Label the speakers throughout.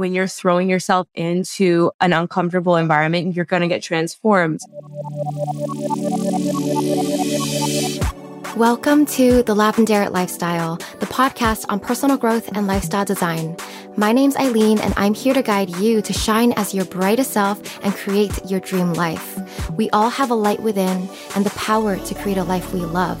Speaker 1: when you're throwing yourself into an uncomfortable environment, you're going to get transformed.
Speaker 2: Welcome to the Lavendaire Lifestyle, the podcast on personal growth and lifestyle design. My name's Eileen, and I'm here to guide you to shine as your brightest self and create your dream life. We all have a light within and the power to create a life we love.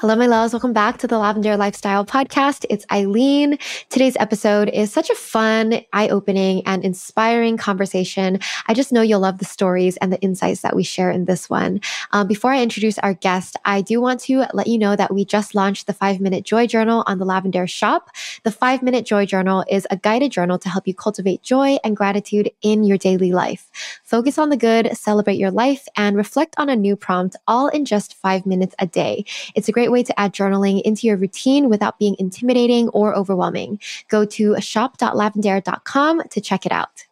Speaker 2: Hello, my loves. Welcome back to the Lavendaire Lifestyle Podcast. It's Eileen. Today's episode is such a fun, eye opening, and inspiring conversation. I just know you'll love the stories and the insights that we share in this one. Um, before I introduce our guest, I do want to let you know that we just launched the five minute joy journal on the Lavendaire shop. The five minute joy journal is a guided journal to help you cultivate joy and gratitude in your daily life. Focus on the good, celebrate your life, and reflect on a new prompt all in just five minutes a day. It's a great great way to add journaling into your routine without being intimidating or overwhelming. Go to shop.lavendaire.com to check it out.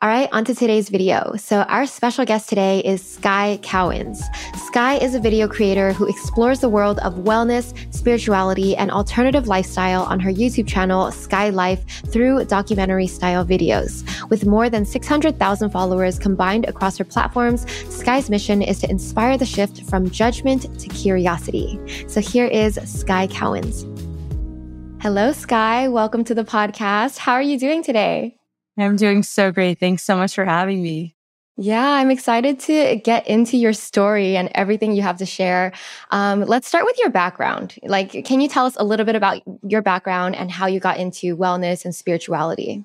Speaker 2: All right, on to today's video. So, our special guest today is Sky Cowans. Sky is a video creator who explores the world of wellness, spirituality, and alternative lifestyle on her YouTube channel, Sky Life, through documentary style videos. With more than 600,000 followers combined across her platforms, Sky's mission is to inspire the shift from judgment to curiosity. So, here is Sky Cowans. Hello, Sky. Welcome to the podcast. How are you doing today?
Speaker 1: I'm doing so great. Thanks so much for having me.
Speaker 2: Yeah, I'm excited to get into your story and everything you have to share. Um, let's start with your background. Like, can you tell us a little bit about your background and how you got into wellness and spirituality?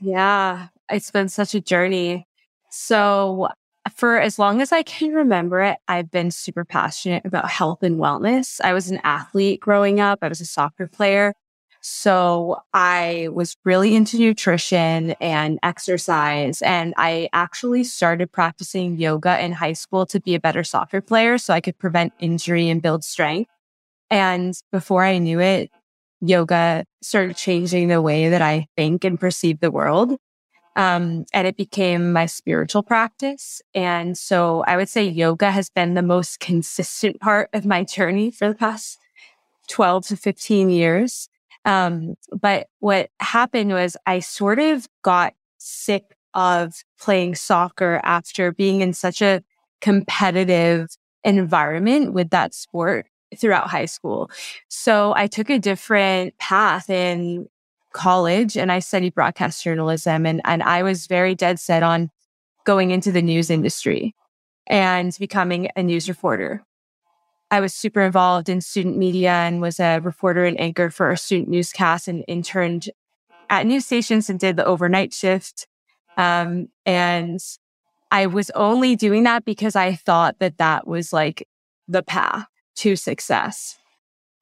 Speaker 1: Yeah, it's been such a journey. So, for as long as I can remember it, I've been super passionate about health and wellness. I was an athlete growing up, I was a soccer player. So I was really into nutrition and exercise. And I actually started practicing yoga in high school to be a better soccer player so I could prevent injury and build strength. And before I knew it, yoga started changing the way that I think and perceive the world. Um, and it became my spiritual practice. And so I would say yoga has been the most consistent part of my journey for the past 12 to 15 years. Um, but what happened was I sort of got sick of playing soccer after being in such a competitive environment with that sport throughout high school. So I took a different path in college and I studied broadcast journalism and, and I was very dead set on going into the news industry and becoming a news reporter. I was super involved in student media and was a reporter and anchor for a student newscast and interned at news stations and did the overnight shift. Um, and I was only doing that because I thought that that was like the path to success.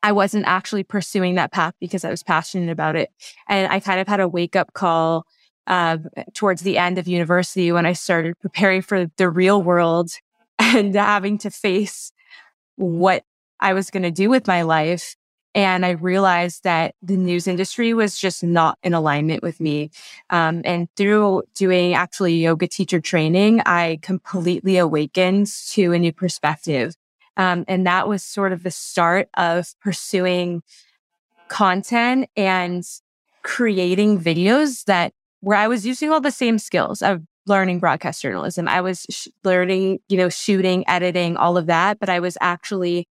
Speaker 1: I wasn't actually pursuing that path because I was passionate about it. And I kind of had a wake up call uh, towards the end of university when I started preparing for the real world and having to face what I was going to do with my life. And I realized that the news industry was just not in alignment with me. Um, and through doing actually yoga teacher training, I completely awakened to a new perspective. Um, and that was sort of the start of pursuing content and creating videos that where I was using all the same skills of learning broadcast journalism. I was sh- learning, you know, shooting, editing, all of that, but I was actually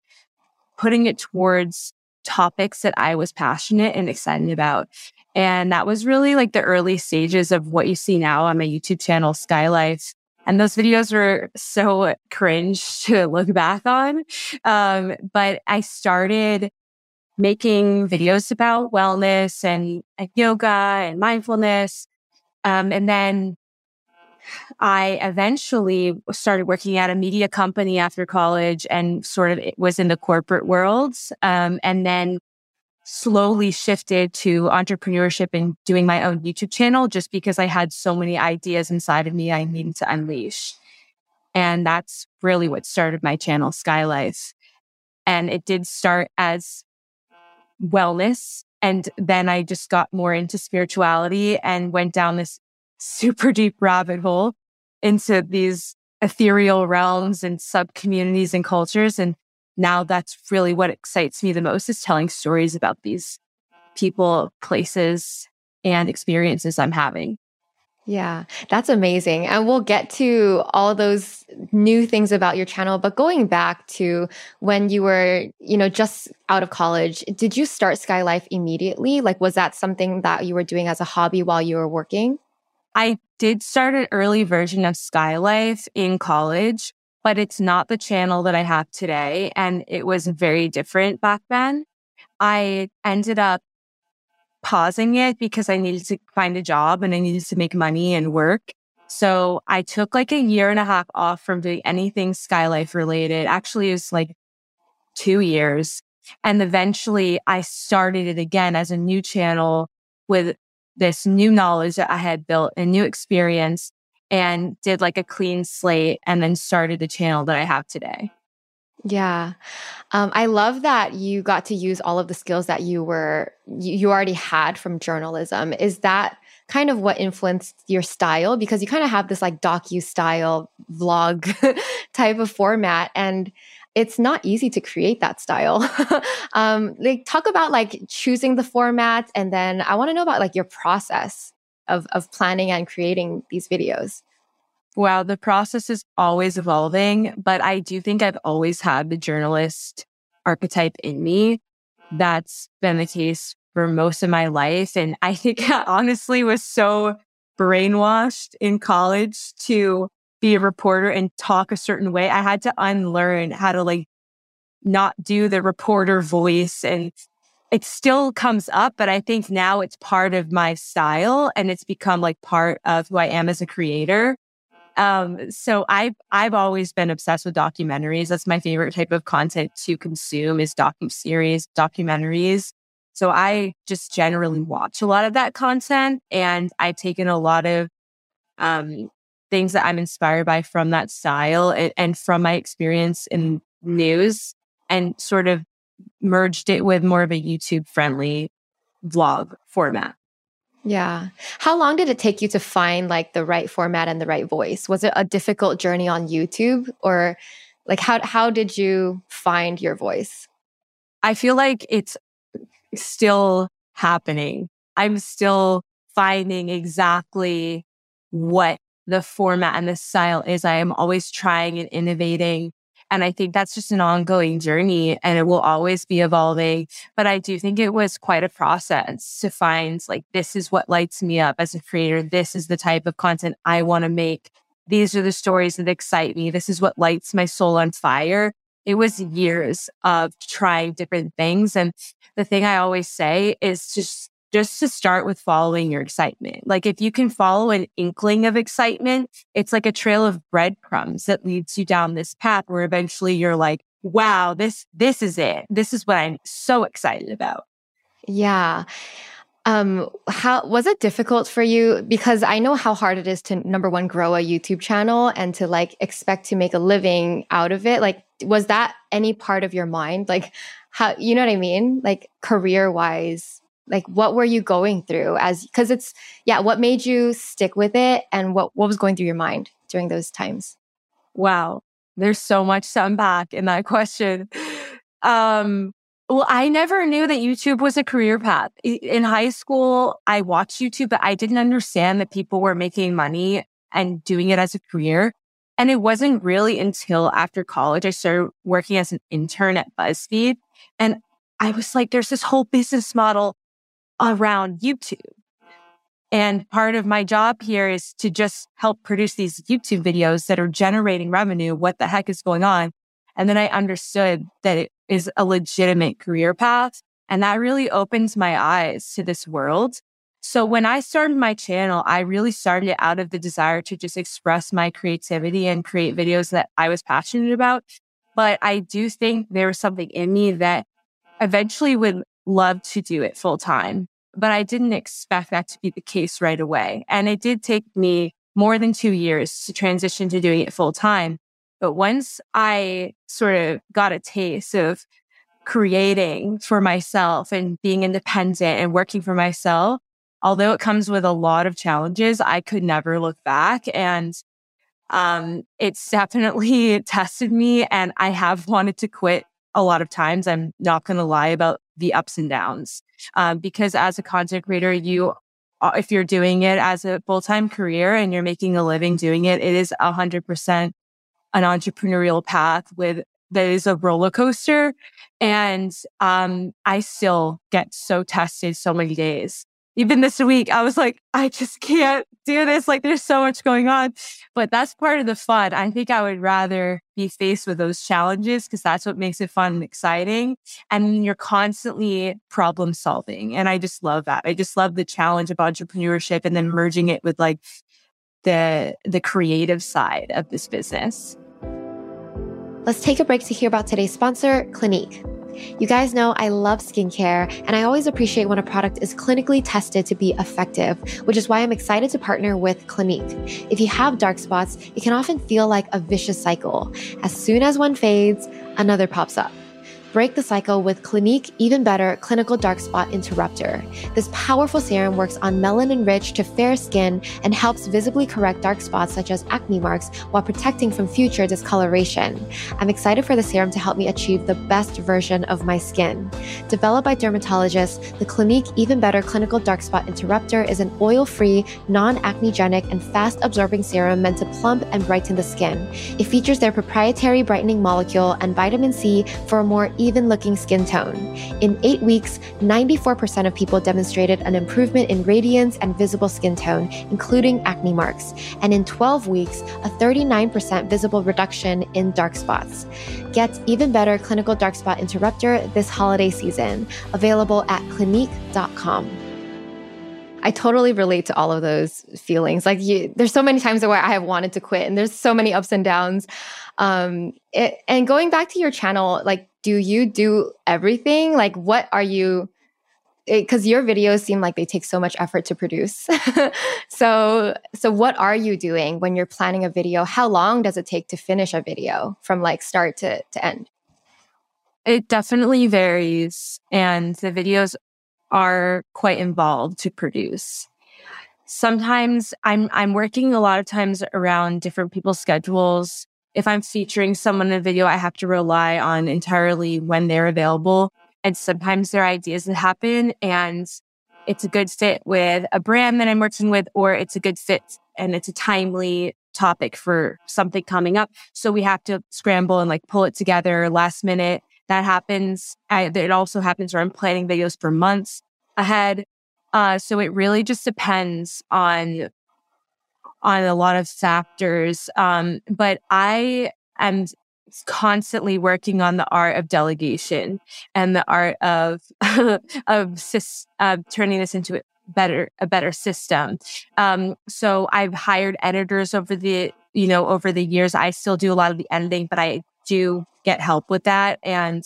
Speaker 1: putting it towards topics that I was passionate and excited about. And that was really like the early stages of what you see now on my YouTube channel, Sky Life. And those videos were so cringe to look back on. Um, but I started making videos about wellness and, and yoga and mindfulness. Um, and then I eventually started working at a media company after college and sort of was in the corporate world. Um, and then slowly shifted to entrepreneurship and doing my own YouTube channel just because I had so many ideas inside of me I needed to unleash. And that's really what started my channel, Sky Life. And it did start as wellness. And then I just got more into spirituality and went down this super deep rabbit hole into these ethereal realms and sub communities and cultures. And now that's really what excites me the most is telling stories about these people, places, and experiences I'm having.
Speaker 2: Yeah, that's amazing. And we'll get to all those new things about your channel, but going back to when you were, you know, just out of college, did you start Sky Life immediately? Like was that something that you were doing as a hobby while you were working?
Speaker 1: I did start an early version of Sky Life in college, but it's not the channel that I have today and it was very different back then. I ended up pausing it because I needed to find a job and I needed to make money and work. So I took like a year and a half off from doing anything Sky Life related. Actually, it was like two years. And eventually I started it again as a new channel with this new knowledge that I had built, a new experience and did like a clean slate and then started the channel that I have today.
Speaker 2: Yeah. Um, I love that you got to use all of the skills that you were, you, you already had from journalism. Is that kind of what influenced your style? Because you kind of have this like docu style vlog type of format. And it's not easy to create that style. um, like talk about like choosing the format. And then I want to know about like your process of, of planning and creating these videos.
Speaker 1: Wow, the process is always evolving, but I do think I've always had the journalist archetype in me. That's been the case for most of my life. And I think I honestly was so brainwashed in college to be a reporter and talk a certain way. I had to unlearn how to like not do the reporter voice and it still comes up, but I think now it's part of my style and it's become like part of who I am as a creator. Um, so I've I've always been obsessed with documentaries. That's my favorite type of content to consume is docu series, documentaries. So I just generally watch a lot of that content, and I've taken a lot of um, things that I'm inspired by from that style and, and from my experience in news, and sort of merged it with more of a YouTube friendly vlog format.
Speaker 2: Yeah. How long did it take you to find like the right format and the right voice? Was it a difficult journey on YouTube or like how how did you find your voice?
Speaker 1: I feel like it's still happening. I'm still finding exactly what the format and the style is. I am always trying and innovating and I think that's just an ongoing journey and it will always be evolving. But I do think it was quite a process to find like, this is what lights me up as a creator. This is the type of content I want to make. These are the stories that excite me. This is what lights my soul on fire. It was years of trying different things. And the thing I always say is just just to start with following your excitement. Like if you can follow an inkling of excitement, it's like a trail of breadcrumbs that leads you down this path where eventually you're like, wow, this, this is it. This is what I'm so excited about.
Speaker 2: Yeah. Um, how was it difficult for you? Because I know how hard it is to number one, grow a YouTube channel and to like expect to make a living out of it. Like, was that any part of your mind? Like, how, you know what I mean? Like, career wise, like what were you going through as because it's yeah what made you stick with it and what what was going through your mind during those times?
Speaker 1: Wow. There's so much to unpack in that question. Um well i never knew that youtube was a career path. In high school i watched youtube but i didn't understand that people were making money and doing it as a career. And it wasn't really until after college i started working as an intern at buzzfeed. And I was like, there's this whole business model around YouTube. And part of my job here is to just help produce these YouTube videos that are generating revenue. What the heck is going on? And then I understood that it is a legitimate career path. And that really opens my eyes to this world. So when I started my channel, I really started it out of the desire to just express my creativity and create videos that I was passionate about. But I do think there was something in me that eventually would love to do it full time, but I didn't expect that to be the case right away. And it did take me more than two years to transition to doing it full time. But once I sort of got a taste of creating for myself and being independent and working for myself, although it comes with a lot of challenges, I could never look back. And Um, it's definitely tested me and I have wanted to quit a lot of times. I'm not going to lie about the ups and downs. Um, because as a content creator, you, uh, if you're doing it as a full time career and you're making a living doing it, it is a hundred percent an entrepreneurial path with that is a roller coaster. And um, I still get so tested so many days even this week, I was like, I just can't do this. Like, there's so much going on. But that's part of the fun. I think I would rather be faced with those challenges because that's what makes it fun and exciting. And you're constantly problem solving. And I just love that. I just love the challenge of entrepreneurship and then merging it with like the the creative side of this business.
Speaker 2: Let's take a break to hear about today's sponsor, Clinique. You guys know I love skincare, and I always appreciate when a product is clinically tested to be effective, which is why I'm excited to partner with Clinique. If you have dark spots, it can often feel like a vicious cycle. As soon as one fades, another pops up. Break the cycle with Clinique Even Better Clinical Dark Spot Interrupter. This powerful serum works on melanin rich to fair skin and helps visibly correct dark spots such as acne marks while protecting from future discoloration. I'm excited for the serum to help me achieve the best version of my skin. Developed by dermatologists, the Clinique Even Better Clinical Dark Spot Interrupter is an oil free, non acnegenic, and fast absorbing serum meant to plump and brighten the skin. It features their proprietary brightening molecule and vitamin C for a more even looking skin tone. In eight weeks, 94% of people demonstrated an improvement in radiance and visible skin tone, including acne marks. And in 12 weeks, a 39% visible reduction in dark spots. Get even better clinical dark spot interrupter this holiday season. Available at clinique.com. I totally relate to all of those feelings. Like you, there's so many times where I have wanted to quit and there's so many ups and downs. Um, it, and going back to your channel, like do you do everything? Like, what are you? Because your videos seem like they take so much effort to produce. so, so what are you doing when you're planning a video? How long does it take to finish a video from like start to, to end?
Speaker 1: It definitely varies, and the videos are quite involved to produce. Sometimes I'm I'm working a lot of times around different people's schedules if I'm featuring someone in a video, I have to rely on entirely when they're available. And sometimes there are ideas that happen and it's a good fit with a brand that I'm working with, or it's a good fit and it's a timely topic for something coming up. So we have to scramble and like pull it together last minute. That happens. I, it also happens where I'm planning videos for months ahead. Uh, so it really just depends on on a lot of factors. Um, but I am constantly working on the art of delegation and the art of of uh, turning this into a better a better system. Um, so I've hired editors over the you know over the years. I still do a lot of the editing, but I do get help with that and.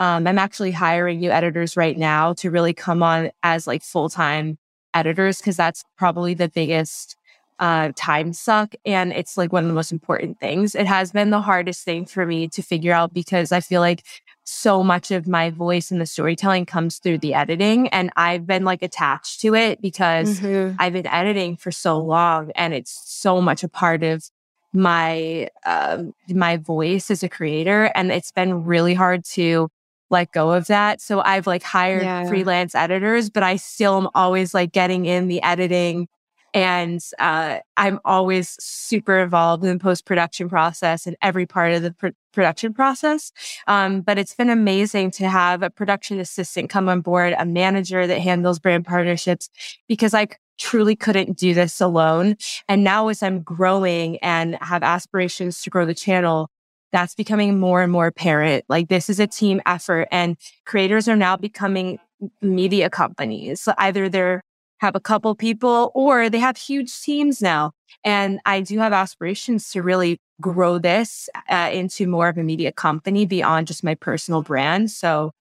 Speaker 1: Um, I'm actually hiring new editors right now to really come on as like full time editors because that's probably the biggest uh, time suck. And it's like one of the most important things. It has been the hardest thing for me to figure out because I feel like so much of my voice and the storytelling comes through the editing. And I've been like attached to it because mm-hmm. I've been editing for so long and it's so much a part of my um, my voice as a creator and it's been really hard to let go of that so i've like hired yeah. freelance editors but i still am always like getting in the editing and uh, I'm always super involved in the post production process and every part of the pr- production process. Um, but it's been amazing to have a production assistant come on board, a manager that handles brand partnerships, because I truly couldn't do this alone. And now, as I'm growing and have aspirations to grow the channel, that's becoming more and more apparent. Like this is a team effort, and creators are now becoming media companies. Either they're have a couple people or they have huge teams now. And I do have aspirations to really grow this uh, into more of a media company beyond just my personal brand. So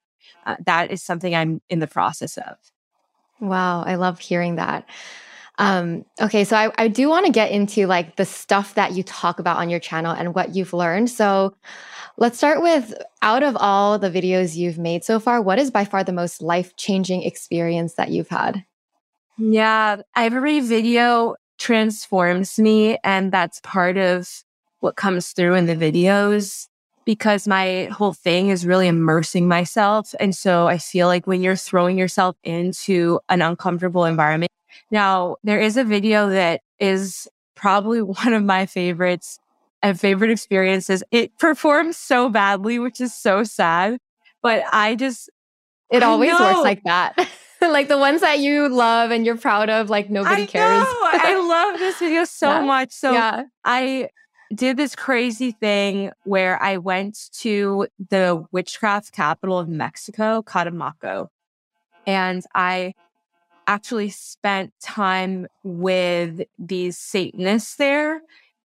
Speaker 1: uh, that is something I'm in the process of.
Speaker 2: Wow, I love hearing that. Um, okay, so I, I do want to get into like the stuff that you talk about on your channel and what you've learned. So let's start with out of all the videos you've made so far, what is by far the most life changing experience that you've had?
Speaker 1: Yeah, every video transforms me. And that's part of what comes through in the videos because my whole thing is really immersing myself. And so I feel like when you're throwing yourself into an uncomfortable environment, now there is a video that is probably one of my favorites and favorite experiences. It performs so badly, which is so sad, but I just,
Speaker 2: it always works like that. like the ones that you love and you're proud of, like nobody
Speaker 1: I
Speaker 2: cares.
Speaker 1: I love this video so
Speaker 2: Yeah.
Speaker 1: much. So
Speaker 2: yeah.
Speaker 1: I did this crazy thing where I went to the witchcraft capital of Mexico, Catemaco, and I actually spent time with these Satanists there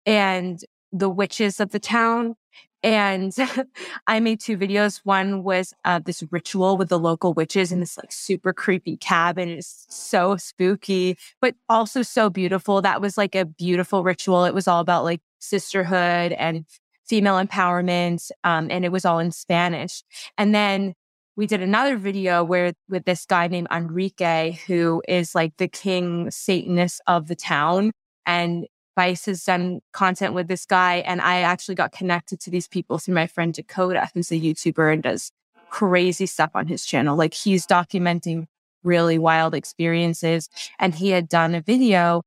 Speaker 1: and the witches of the town. And I made two videos. One was uh, this ritual with the local witches in this like super creepy cabin. It's so spooky, but also so beautiful. That was like a beautiful ritual. It was all about like sisterhood and female empowerment. Um, and it was all in Spanish. And then we did another video where with this guy named Enrique, who is like the king Satanist of the town. And Vice has done content with this guy. And I actually got connected to these people through my friend Dakota, who's a YouTuber and does crazy stuff on his channel. Like he's documenting really wild experiences. And he had done a video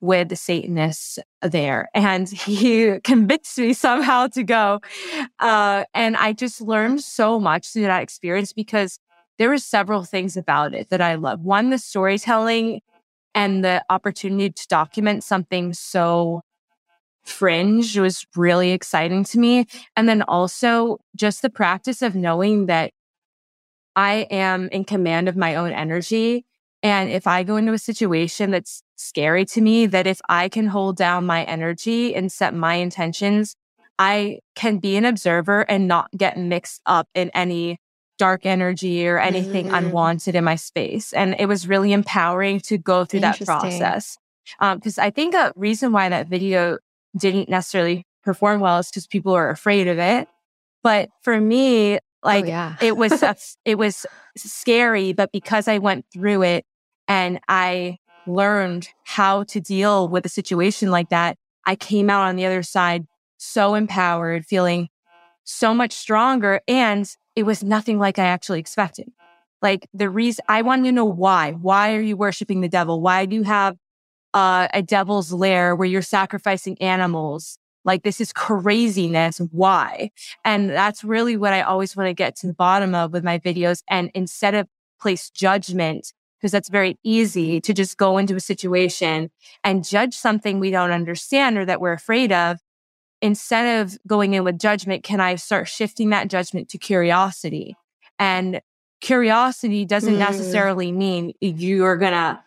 Speaker 1: with the Satanists there. And he convinced me somehow to go. Uh, and I just learned so much through that experience because there were several things about it that I love. One, the storytelling and the opportunity to document something so fringe was really exciting to me. And then also just the practice of knowing that I am in command of my own energy. And if I go into a situation that's scary to me, that if I can hold down my energy and set my intentions, I can be an observer and not get mixed up in any dark energy or anything
Speaker 2: Mhm.
Speaker 1: unwanted in my space. And it was really empowering to go through that process. Because I think a reason why that video didn't necessarily perform well is because people are afraid of it. But for me, like
Speaker 2: oh, yeah.
Speaker 1: it was a- it was scary but because i went through it and i learned how to deal with a situation like that i came out on the other side so empowered feeling so much stronger and it was nothing like i actually expected. Like the reason i wanted to know why. Why are you worshiping the devil? Why do you have uh, a devil's lair where you're sacrificing animals? Like this is craziness. Why? And that's really what I always want to get to the bottom of with my videos. And instead of place judgment, because that's very easy to just go into a situation and judge something we don't understand or that we're afraid of. Instead of going in with judgment, can I start shifting that judgment to curiosity? And curiosity doesn't
Speaker 2: Mm.
Speaker 1: necessarily mean you're going to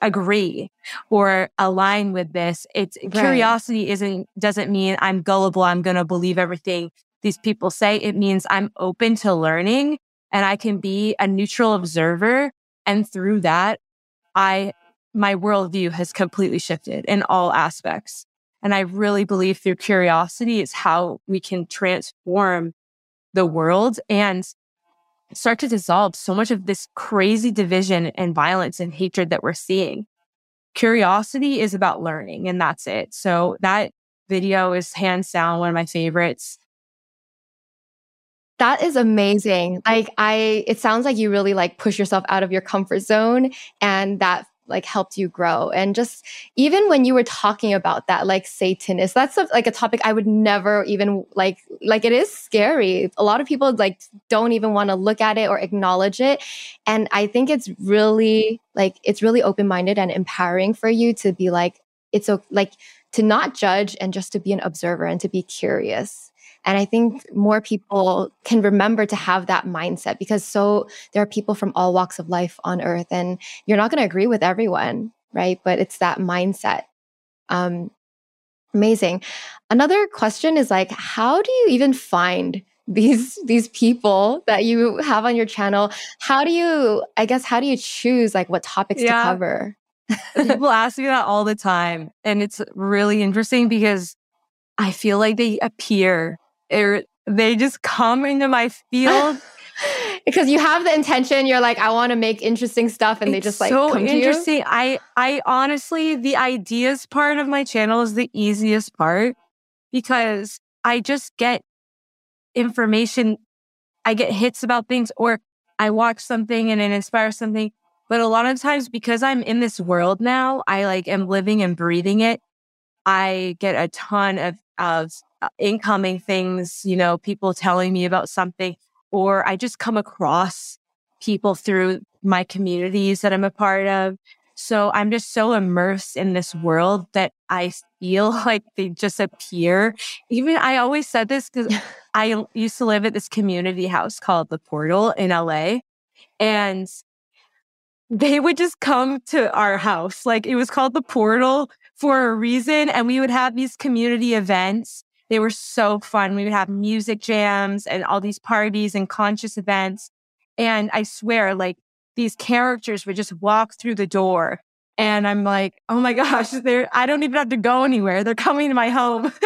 Speaker 1: agree or align with this. It's
Speaker 2: Right.
Speaker 1: curiosity isn't doesn't mean I'm gullible, I'm going to believe everything these people say. It means I'm open to learning and I can be a neutral observer and through that I my worldview has completely shifted in all aspects. And I really believe through curiosity is how we can transform the world and start to dissolve so much of this crazy division and violence and hatred that we're seeing. Curiosity is about learning and that's it. So that video is hands down one of my favorites.
Speaker 2: That is amazing. Like I it sounds like you really like push yourself out of your comfort zone and that like helped you grow. And just even when you were talking about that like satanist, that's a, like a topic I would never even like like it is scary. A lot of people like don't even want to look at it or acknowledge it. And I think it's really like it's really open-minded and empowering for you to be like it's o- like to not judge and just to be an observer and to be curious. And I think more people can remember to have that mindset because so there are people from all walks of life on earth and you're not going to agree with everyone, right? But it's that mindset. Um, amazing. Another question is like, how do you even find these these people that you have on your channel? How do you, I guess, how do you choose like what topics
Speaker 1: Yeah.
Speaker 2: to cover?
Speaker 1: People ask me that all the time. And it's really interesting because I feel like they appear or they just come into my field.
Speaker 2: Because you have the intention you're like i want to make interesting stuff and
Speaker 1: it's
Speaker 2: they just like
Speaker 1: so
Speaker 2: come
Speaker 1: interesting. I i honestly the ideas part of my channel is the easiest part because i just get information i get hits about things or i watch something and it inspires something. But a lot of times because i'm in this world now i like am living and breathing it i get a ton of of Uh, incoming things you know people telling me about something or I just come across people through my communities that I'm a part of. So I'm just so immersed in this world that I feel like they just appear. Even I always said this because I used to live at this community house called The Portal in LA. And they would just come to our house. Like it was called The Portal for a reason. And we would have these community events they were so fun. We would have music jams and all these parties and conscious events. And I swear, like these characters would just walk through the door. And I'm like, oh my gosh, they're, I don't even have to go anywhere. They're coming to my home.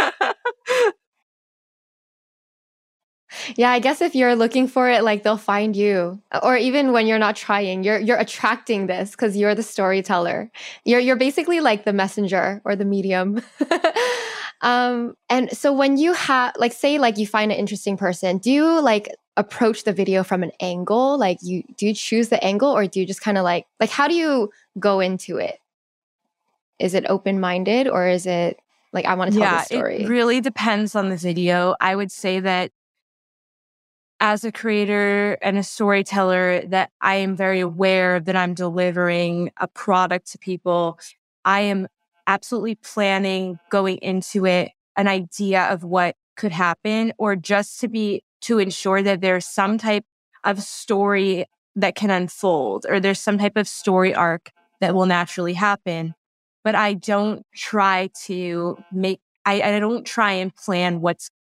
Speaker 2: yeah, I guess if you're looking for it, like they'll find you. Or even when you're not trying, you're you're attracting this because you're the storyteller. You're you're basically like the messenger or the medium. Um, and so when you have, like, say, like you find an interesting person, do you like approach the video from an angle? Like, you do you choose the angle, or do you just kind of like, like, how do you go into it? Is it open minded, or is it like I want to tell
Speaker 1: yeah,
Speaker 2: the story?
Speaker 1: It really depends on the video. I would say that as a creator and a storyteller that I am very aware that I'm delivering a product to people. I am absolutely planning going into it an idea of what could happen or just to be to ensure that there's some type of story that can unfold or there's some type of story arc that will naturally happen. But i don't try to make i, I don't try and plan what's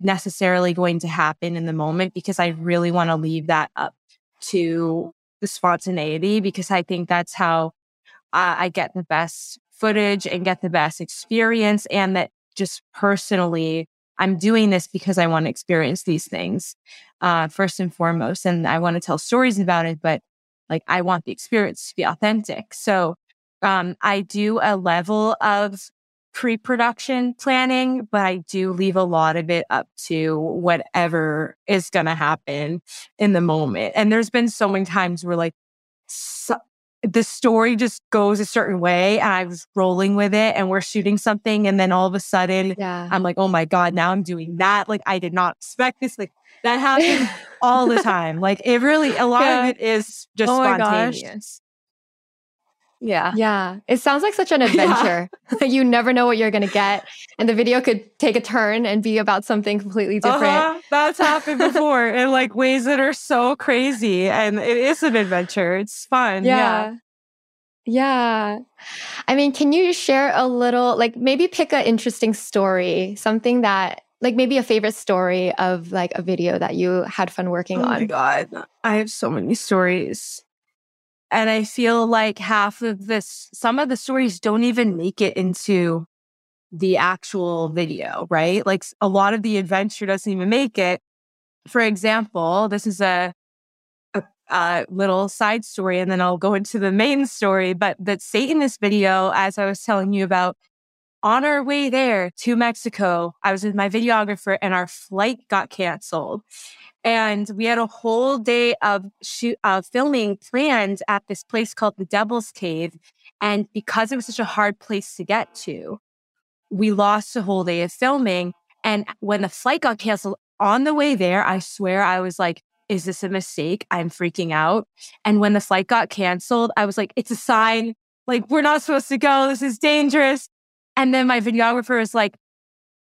Speaker 1: necessarily going to happen in the moment because i really want to leave that up to the spontaneity because i think that's how uh, i get the best footage and get the best experience and that just personally i'm doing this because i want to experience these things uh, first and foremost and i want to tell stories about it but like i want the experience to be authentic. So um, i do a level of pre-production planning but i do leave a lot of it up to whatever is going to happen in the moment. And there's been so many times where like so, the story just goes a certain way and I was rolling with it and we're shooting something and then all of a sudden yeah. I'm like, oh my God, now I'm doing that. Like I did not expect this. Like that happens all the time. Like it really a lot yeah. of it is just oh spontaneous.
Speaker 2: Yeah. Yeah. It sounds like such an adventure. Yeah. you never know what you're going to get. And the video could take a turn and be about something completely different. Uh-huh.
Speaker 1: That's happened before in like ways that are so crazy. And it is an adventure. It's fun. Yeah.
Speaker 2: yeah. Yeah. I mean, can you share a little, like maybe pick an interesting story, something that, like maybe a favorite story of like a video that you had fun working
Speaker 1: oh
Speaker 2: on?
Speaker 1: Oh my God. I have so many stories. And I feel like half of this, some of the stories don't even make it into the actual video, right? Like a lot of the adventure doesn't even make it. For example, this is a, a, a little side story, and then I'll go into the main story. But that Satanist video, as I was telling you about, on our way there to Mexico, I was with my videographer and our flight got canceled. And we had a whole day of shoot, uh, filming planned at this place called the Devil's Cave. And because it was such a hard place to get to, we lost a whole day of filming. And when the flight got canceled on the way there, I swear I was like, is this a mistake? I'm freaking out. And when the flight got canceled, I was like, it's a sign. Like, we're not supposed to go. This is dangerous. And then my videographer was like,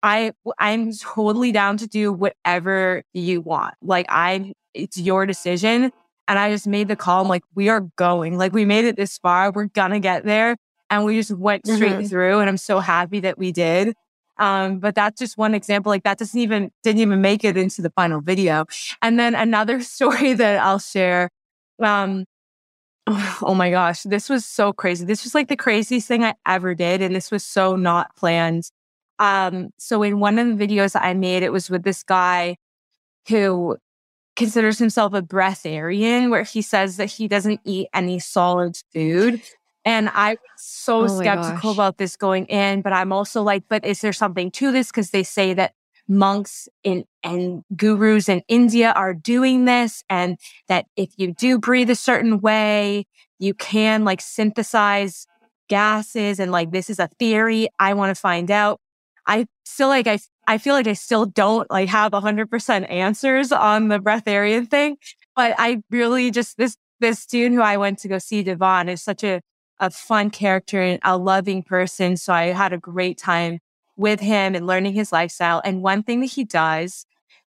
Speaker 1: I I'm totally down to do whatever you want. Like I it's your decision. And I just made the call. I'm like, we are going. Like we made it this far. We're gonna get there. And we just went straight mm-hmm. through. And I'm so happy that we did. Um, but that's just one example. Like that doesn't even didn't even make it into the final video. And then another story that I'll share. Um, oh my gosh, this was so crazy. This was like the craziest thing I ever did. And this was so not planned. Um, so in one of the videos I made, it was with this guy who considers himself a breatharian, where he says that he doesn't eat any solid food. And I was so
Speaker 2: Oh
Speaker 1: skeptical
Speaker 2: gosh.
Speaker 1: about this going in, but I'm also like, but is there something to this? Because they say that monks in and gurus in India are doing this, and that if you do breathe a certain way, you can like synthesize gases, and like this is a theory. I want to find out. I still like I I feel like I still don't like have hundred percent answers on the breatharian thing, but I really just this this dude who I went to go see Devon is such a a fun character and a loving person. So I had a great time with him and learning his lifestyle. And one thing that he does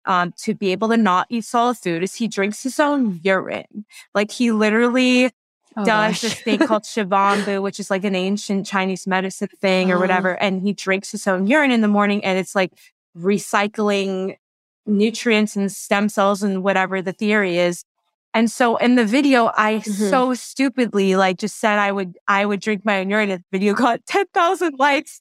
Speaker 1: um, to be able to not eat solid food is he drinks his own urine. Like he literally
Speaker 2: Oh,
Speaker 1: does this thing called Shivambu, which is like an ancient Chinese medicine thing or
Speaker 2: Oh.
Speaker 1: whatever. And he drinks his own urine in the morning and it's like recycling nutrients and stem cells and whatever the theory is. And so in the video, I
Speaker 2: Mhm.
Speaker 1: so stupidly like just said I would I would drink my own urine. The video got ten thousand likes,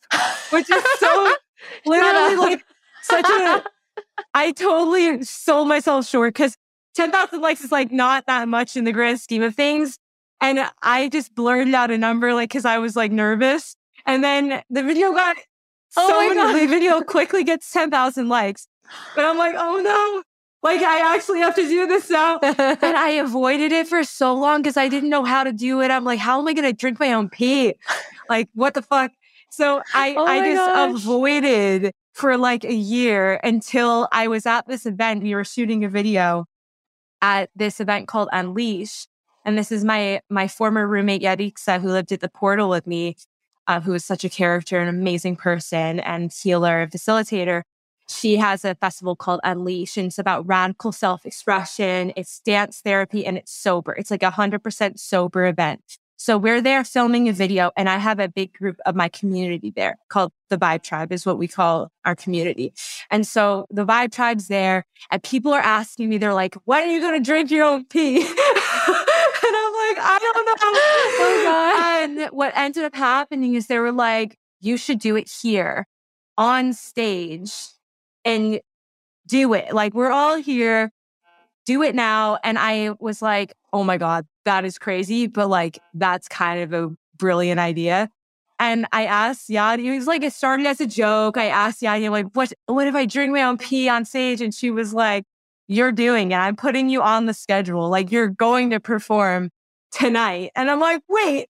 Speaker 1: which is so literally like such a. I totally sold myself short because ten thousand likes is like not that much in the grand scheme of things. And I just blurted out a number like because I was like nervous, and then the video got
Speaker 2: Oh
Speaker 1: so many.
Speaker 2: God.
Speaker 1: The video quickly gets ten thousand likes, but I'm like, oh no. Like I actually have to do this now. And I avoided it for so long because I didn't know how to do it. I'm like, how am I gonna drink my own pee? Like, what the fuck? So I
Speaker 2: Oh
Speaker 1: I just
Speaker 2: gosh.
Speaker 1: avoided for like a year until I was at this event. We were shooting a video at this event called Unleash. And this is my my former roommate Yarixa, who lived at the portal with me, uh, who is such a character, an amazing person and healer, facilitator. She has a festival called Unleash, and it's about radical self expression. It's dance therapy and it's sober. It's like a hundred percent sober event. So we're there filming a video, and I have a big group of my community there called the Vibe Tribe, is what we call our community. And so the Vibe Tribe's there, and people are asking me, they're like, when are you going to drink your own pee? and I'm like, I don't know.
Speaker 2: Oh, God.
Speaker 1: And what ended up happening is they were like, you should do it here on stage and do it. Like, we're all here, do it now. And I was like, oh my God, that is crazy. But like, that's kind of a brilliant idea. And I asked Yadi, it was like, it started as a joke. I asked Yadi, I'm like, what, what if I drink my own pee on stage? And she was like, you're doing it. I'm putting you on the schedule. Like, you're going to perform tonight. And I'm like, wait,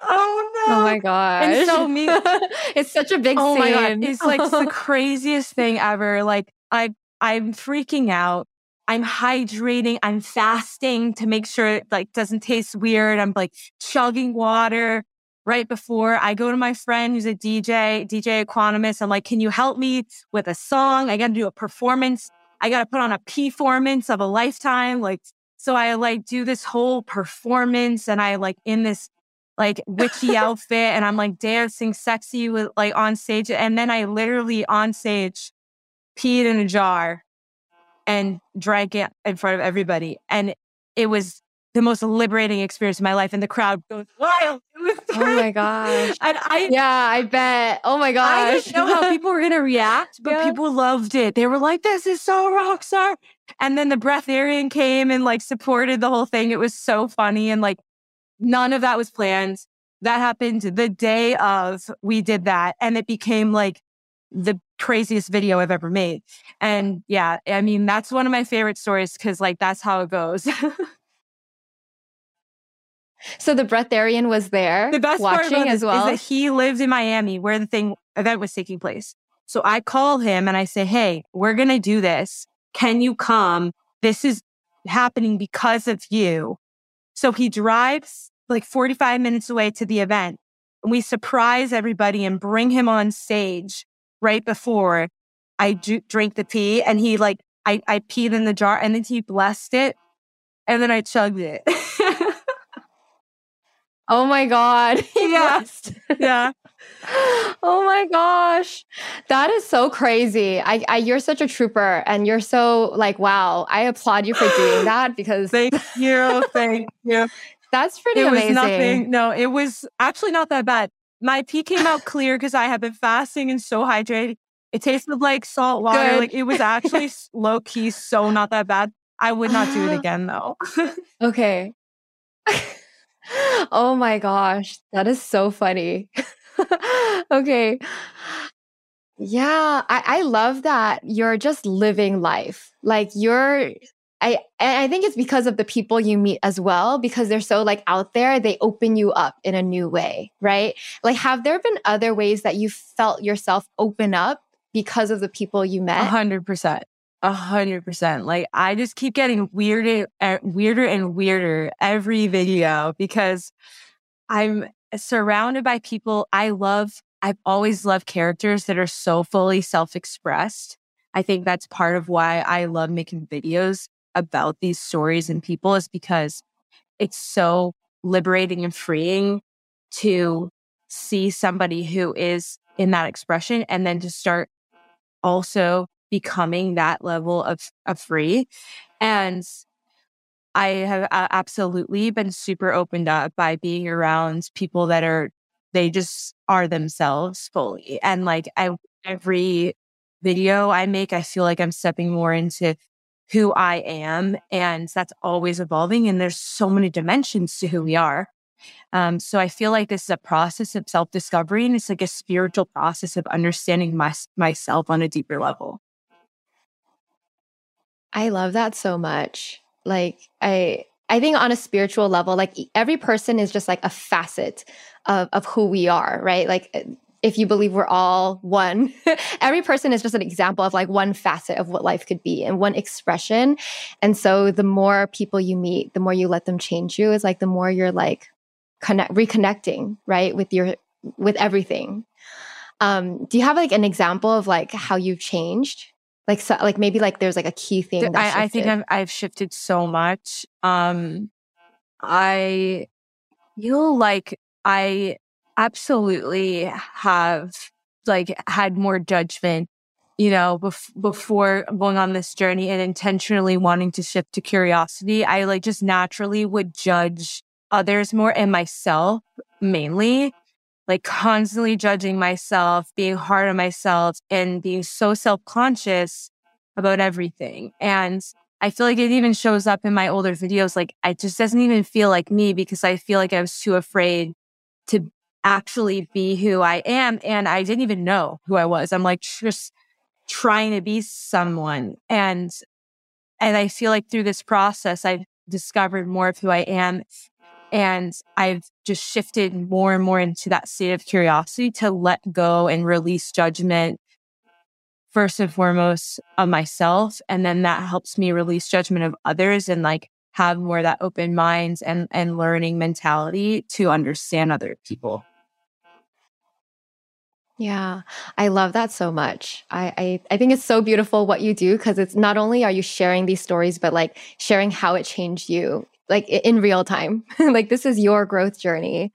Speaker 1: Oh, oh no.
Speaker 2: Oh my god! gosh.
Speaker 1: so me-
Speaker 2: it's such a big
Speaker 1: Oh
Speaker 2: scene.
Speaker 1: my god, it's like the craziest thing ever. Like I I'm freaking out. I'm hydrating, I'm fasting to make sure it like doesn't taste weird. I'm like chugging water right before I go to my friend who's a DJ, DJ Equanimous. I'm like, can you help me with a song? I gotta do a performance. I gotta put on a performance of a lifetime. Like, so I like do this whole performance and I like in this like witchy outfit and I'm like dancing sexy with like on stage. And then I literally on stage peed in a jar and drank it in front of everybody. And it was the most liberating experience of my life. And the crowd goes wild. It was
Speaker 2: oh my gosh.
Speaker 1: And I,
Speaker 2: Yeah, I bet. Oh my gosh.
Speaker 1: I didn't know how people were going to react, but
Speaker 2: Yeah.
Speaker 1: people loved it. They were like, this is so rock star. And then the breatharian came and like supported the whole thing. It was so funny. And like none of that was planned. That happened the day of we did that. And it became like the craziest video I've ever made. And yeah, I mean, that's one of my favorite stories because like that's how it goes.
Speaker 2: so the breatharian was there
Speaker 1: the best part
Speaker 2: watching
Speaker 1: about
Speaker 2: as well.
Speaker 1: is that he lived in Miami where the thing event was taking place. So I call him and I say, Hey, we're going to do this. Can you come? This is happening because of you. So he drives like 45 minutes away to the event. And we surprise everybody and bring him on stage right before I ju- drink the pee. And he like, I, I peed in the jar and then he blessed it. And then I chugged it.
Speaker 2: oh my god. He
Speaker 1: Yeah.
Speaker 2: blessed.
Speaker 1: yeah.
Speaker 2: oh my gosh. That is so crazy. I, I you're such a trooper and you're so like wow. I applaud you for doing that because
Speaker 1: Thank you. Thank you.
Speaker 2: that's pretty
Speaker 1: it
Speaker 2: amazing.
Speaker 1: was nothing. No, it was actually not that bad. My pee came out clear because I had been fasting and so hydrated. It tasted like salt water.
Speaker 2: Good.
Speaker 1: Like it was actually low key so not that bad. I would not do it again though.
Speaker 2: okay. oh my gosh, that is so funny. okay. Yeah, I, I love that you're just living life. Like you're I I think it's because of the people you meet as well because they're so like out there they open you up in a new way, right? Like have there been other ways that you felt yourself open up because of the people you met?
Speaker 1: A hundred percent. A hundred percent. Like I just keep getting weirder, uh, weirder and weirder every video because I'm surrounded by people I love. I've always loved characters that are so fully self-expressed. I think that's part of why I love making videos about these stories and people is because it's so liberating and freeing to see somebody who is in that expression and then to start also becoming that level of, of free. And I have absolutely been super opened up by being around people that are, they just are themselves fully. And like I, every video I make, I feel like I'm stepping more into who I am. And that's always evolving. And there's so many dimensions to who we are. Um, so I feel like this is a process of self discovery and it's like a spiritual process of understanding my, myself on a deeper level.
Speaker 2: I love that so much. Like, I, I think on a spiritual level, like every person is just like a facet of, of who we are, right? Like if you believe we're all one, every person is just an example of like one facet of what life could be and one expression. And so the more people you meet, the more you let them change you, is like the more you're like connect reconnecting, right? With your with everything. Um, do you have like an example of like how you've changed? Like so like maybe like there's like a key thing
Speaker 1: I, I think I've I've shifted so much. Um I feel like I absolutely have like had more judgment you know bef- before going on this journey and intentionally wanting to shift to curiosity. I like just naturally would judge others more and myself mainly like constantly judging myself being hard on myself and being so self-conscious about everything and I feel like it even shows up in my older videos. Like it just doesn't even feel like me because I feel like I was too afraid to actually be who I am. And I didn't even know who I was. I'm like just trying to be someone. And, and I feel like through this process, I've discovered more of who I am. And I've just shifted more and more into that state of curiosity to let go and release judgment first and foremost of myself. And then that helps me release judgment of others and like have more that open minds and, and learning mentality to understand other people.
Speaker 2: Yeah, I love that so much. I, I, I think it's so beautiful what you do because it's not only are you sharing these stories, but like sharing how it changed you, like in real time. like this is your growth journey.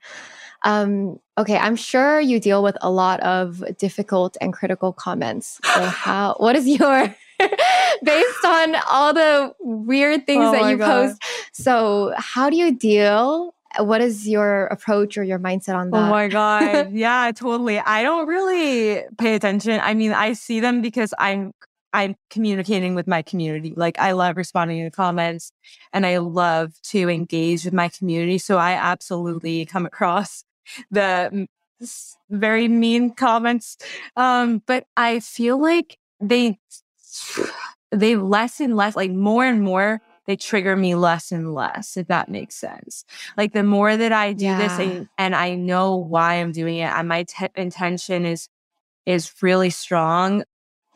Speaker 2: Um, okay, I'm sure you deal with a lot of difficult and critical comments. So how? What is your based on all the weird things oh that you God. post? So how do you deal what is your approach or your mindset on that?
Speaker 1: Oh my God. yeah, totally. I don't really pay attention. I mean, I see them because I'm I'm communicating with my community. Like I love responding to comments and I love to engage with my community. So I absolutely come across the very mean comments. Um, but I feel like they they less and less, like more and more they trigger me less and less, if that makes sense. Like the more that I do yeah. this and, and, I know why I'm doing it and my t- intention is, is really strong.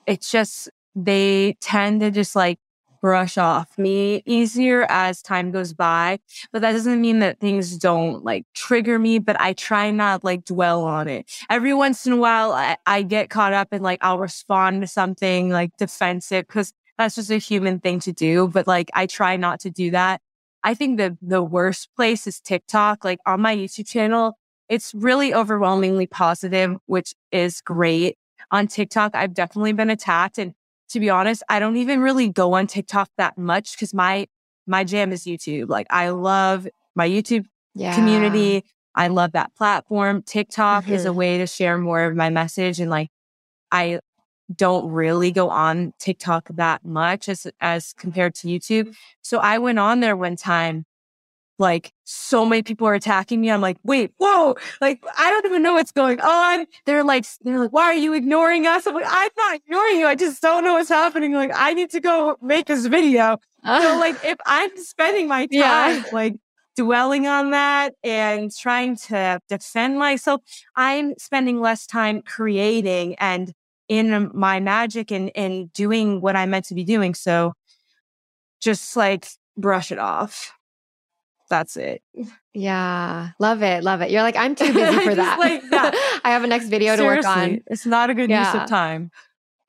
Speaker 1: It's just, they tend to just like brush off me easier as time goes by. But that doesn't mean that things don't like trigger me, but I try not like dwell on it. Every once in a while, I, I get caught up and like I'll respond to something like defensive because that's just a human thing to do. But like, I try not to do that. I think the, the worst place is TikTok. Like on my YouTube channel, it's really overwhelmingly positive, which is great. On TikTok, I've definitely been attacked. And to be honest, I don't even really go on TikTok that much because my, my jam is YouTube. Like I love my YouTube yeah. community. I love that platform. TikTok mm-hmm. is a mm-hmm. way to share more of my message and like I don't really go on TikTok that much as as compared to YouTube. So I went on there one time like so many people are attacking me. I'm like, wait, whoa, like I don't even know what's going on. They're like, they're like, why are you ignoring us? I'm like, I'm not ignoring you. I just don't know what's happening. Like, I need to go make this video. Uh, so like, if I'm spending my time yeah. like dwelling on that and trying to defend myself, I'm spending less time creating and in my magic and and doing what I'm meant to be doing. So just like brush it off that's it.
Speaker 2: Yeah. Love it. Love it. You're like, I'm too busy for that. like that. I have a next video Seriously, to work on.
Speaker 1: It's not a good yeah. use of time.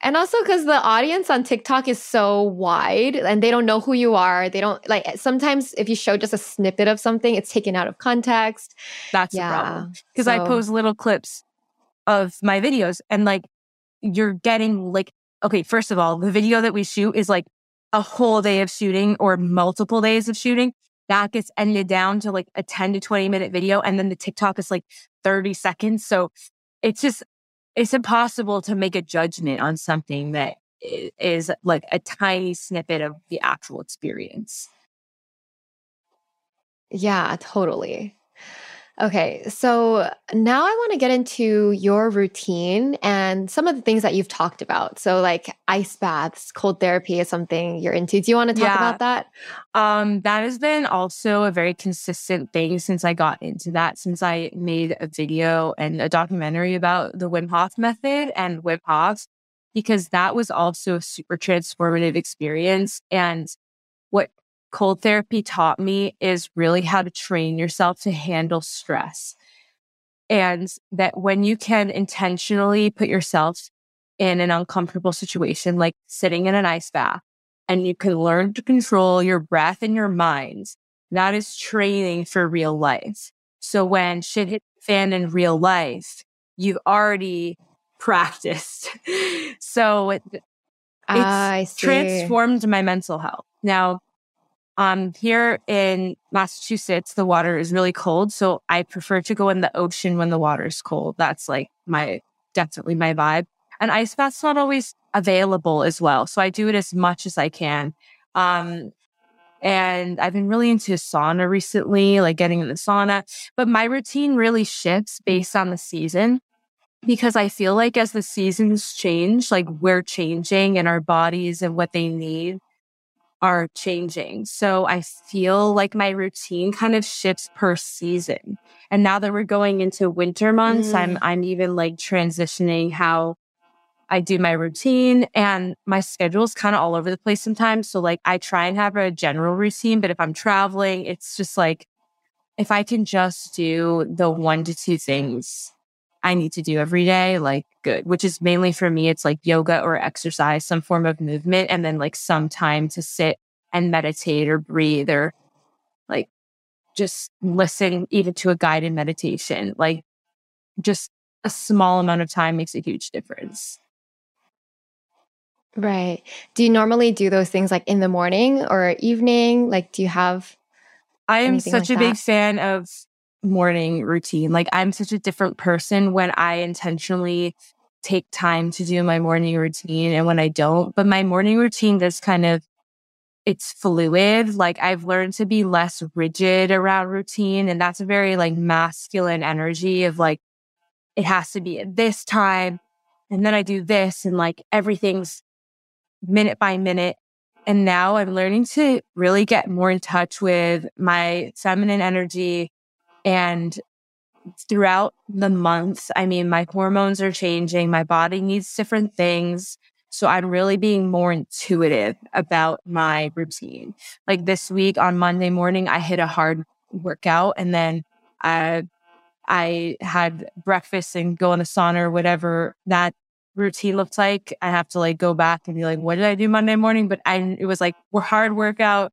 Speaker 2: And also because the audience on TikTok is so wide and they don't know who you are. They don't like eh, sometimes if you show just a snippet of something, it's taken out of context.
Speaker 1: That's yeah. the problem. Because so. I post little clips of my videos and like you're getting like, okay, first of all, the video that we shoot is like a whole day of shooting or multiple days of shooting that gets edited down to like a 10 to 20 minute video. And then the TikTok is like 30 seconds. So it's just, it's impossible to make a judgment on something that is like a tiny snippet of the actual experience.
Speaker 2: Yeah, totally. Okay, so now I want to get into your routine and some of the things that you've talked about. So, like ice baths, cold therapy is something you're into. Do you want to talk yeah. about that?
Speaker 1: Um, that has been also a very consistent thing since I got into that, since I made a video and a documentary about the Wim Hof method and Wim Hof, because that was also a super transformative experience. And cold therapy taught me is really how to train yourself to handle stress. And that when you can intentionally put yourself in an uncomfortable situation, like sitting in an ice bath, and you can learn to control your breath and your mind, that is training for real life. So when shit hits the fan in real life, you've already practiced. so it, it's transformed my mental health. Now, um, here in Massachusetts, the water is really cold. So I prefer to go in the ocean when the water is cold. That's like my, definitely my vibe. And ice bath's not always available as well. So I do it as much as I can. Um, and I've been really into sauna recently, like getting in the sauna. But my routine really shifts based on the season because I feel like as the seasons change, like we're changing and our bodies and what they need are changing. So I feel like my routine kind of shifts per season. And now that we're going into winter months, mm. I'm I'm even like transitioning how I do my routine and my schedule is kind of all over the place sometimes. So like I try and have a general routine, but if I'm traveling, it's just like if I can just do the one to two things I need to do every day, like good, which is mainly for me, it's like yoga or exercise, some form of movement, and then like some time to sit and meditate or breathe or like just listen even to a guided meditation. Like just a small amount of time makes a huge difference.
Speaker 2: Right. Do you normally do those things like in the morning or evening? Like, do you have?
Speaker 1: I am such like a that? big fan of morning routine. Like I'm such a different person when I intentionally take time to do my morning routine and when I don't. But my morning routine is kind of it's fluid. Like I've learned to be less rigid around routine. And that's a very like masculine energy of like, it has to be at this time. And then I do this and like everything's minute by minute. And now I'm learning to really get more in touch with my feminine energy and throughout the months, I mean, my hormones are changing, my body needs different things. So I'm really being more intuitive about my routine. Like this week on Monday morning, I hit a hard workout and then I, I had breakfast and go in the sauna or whatever that routine looked like. I have to like go back and be like, what did I do Monday morning? But I, it was like, we're hard workout.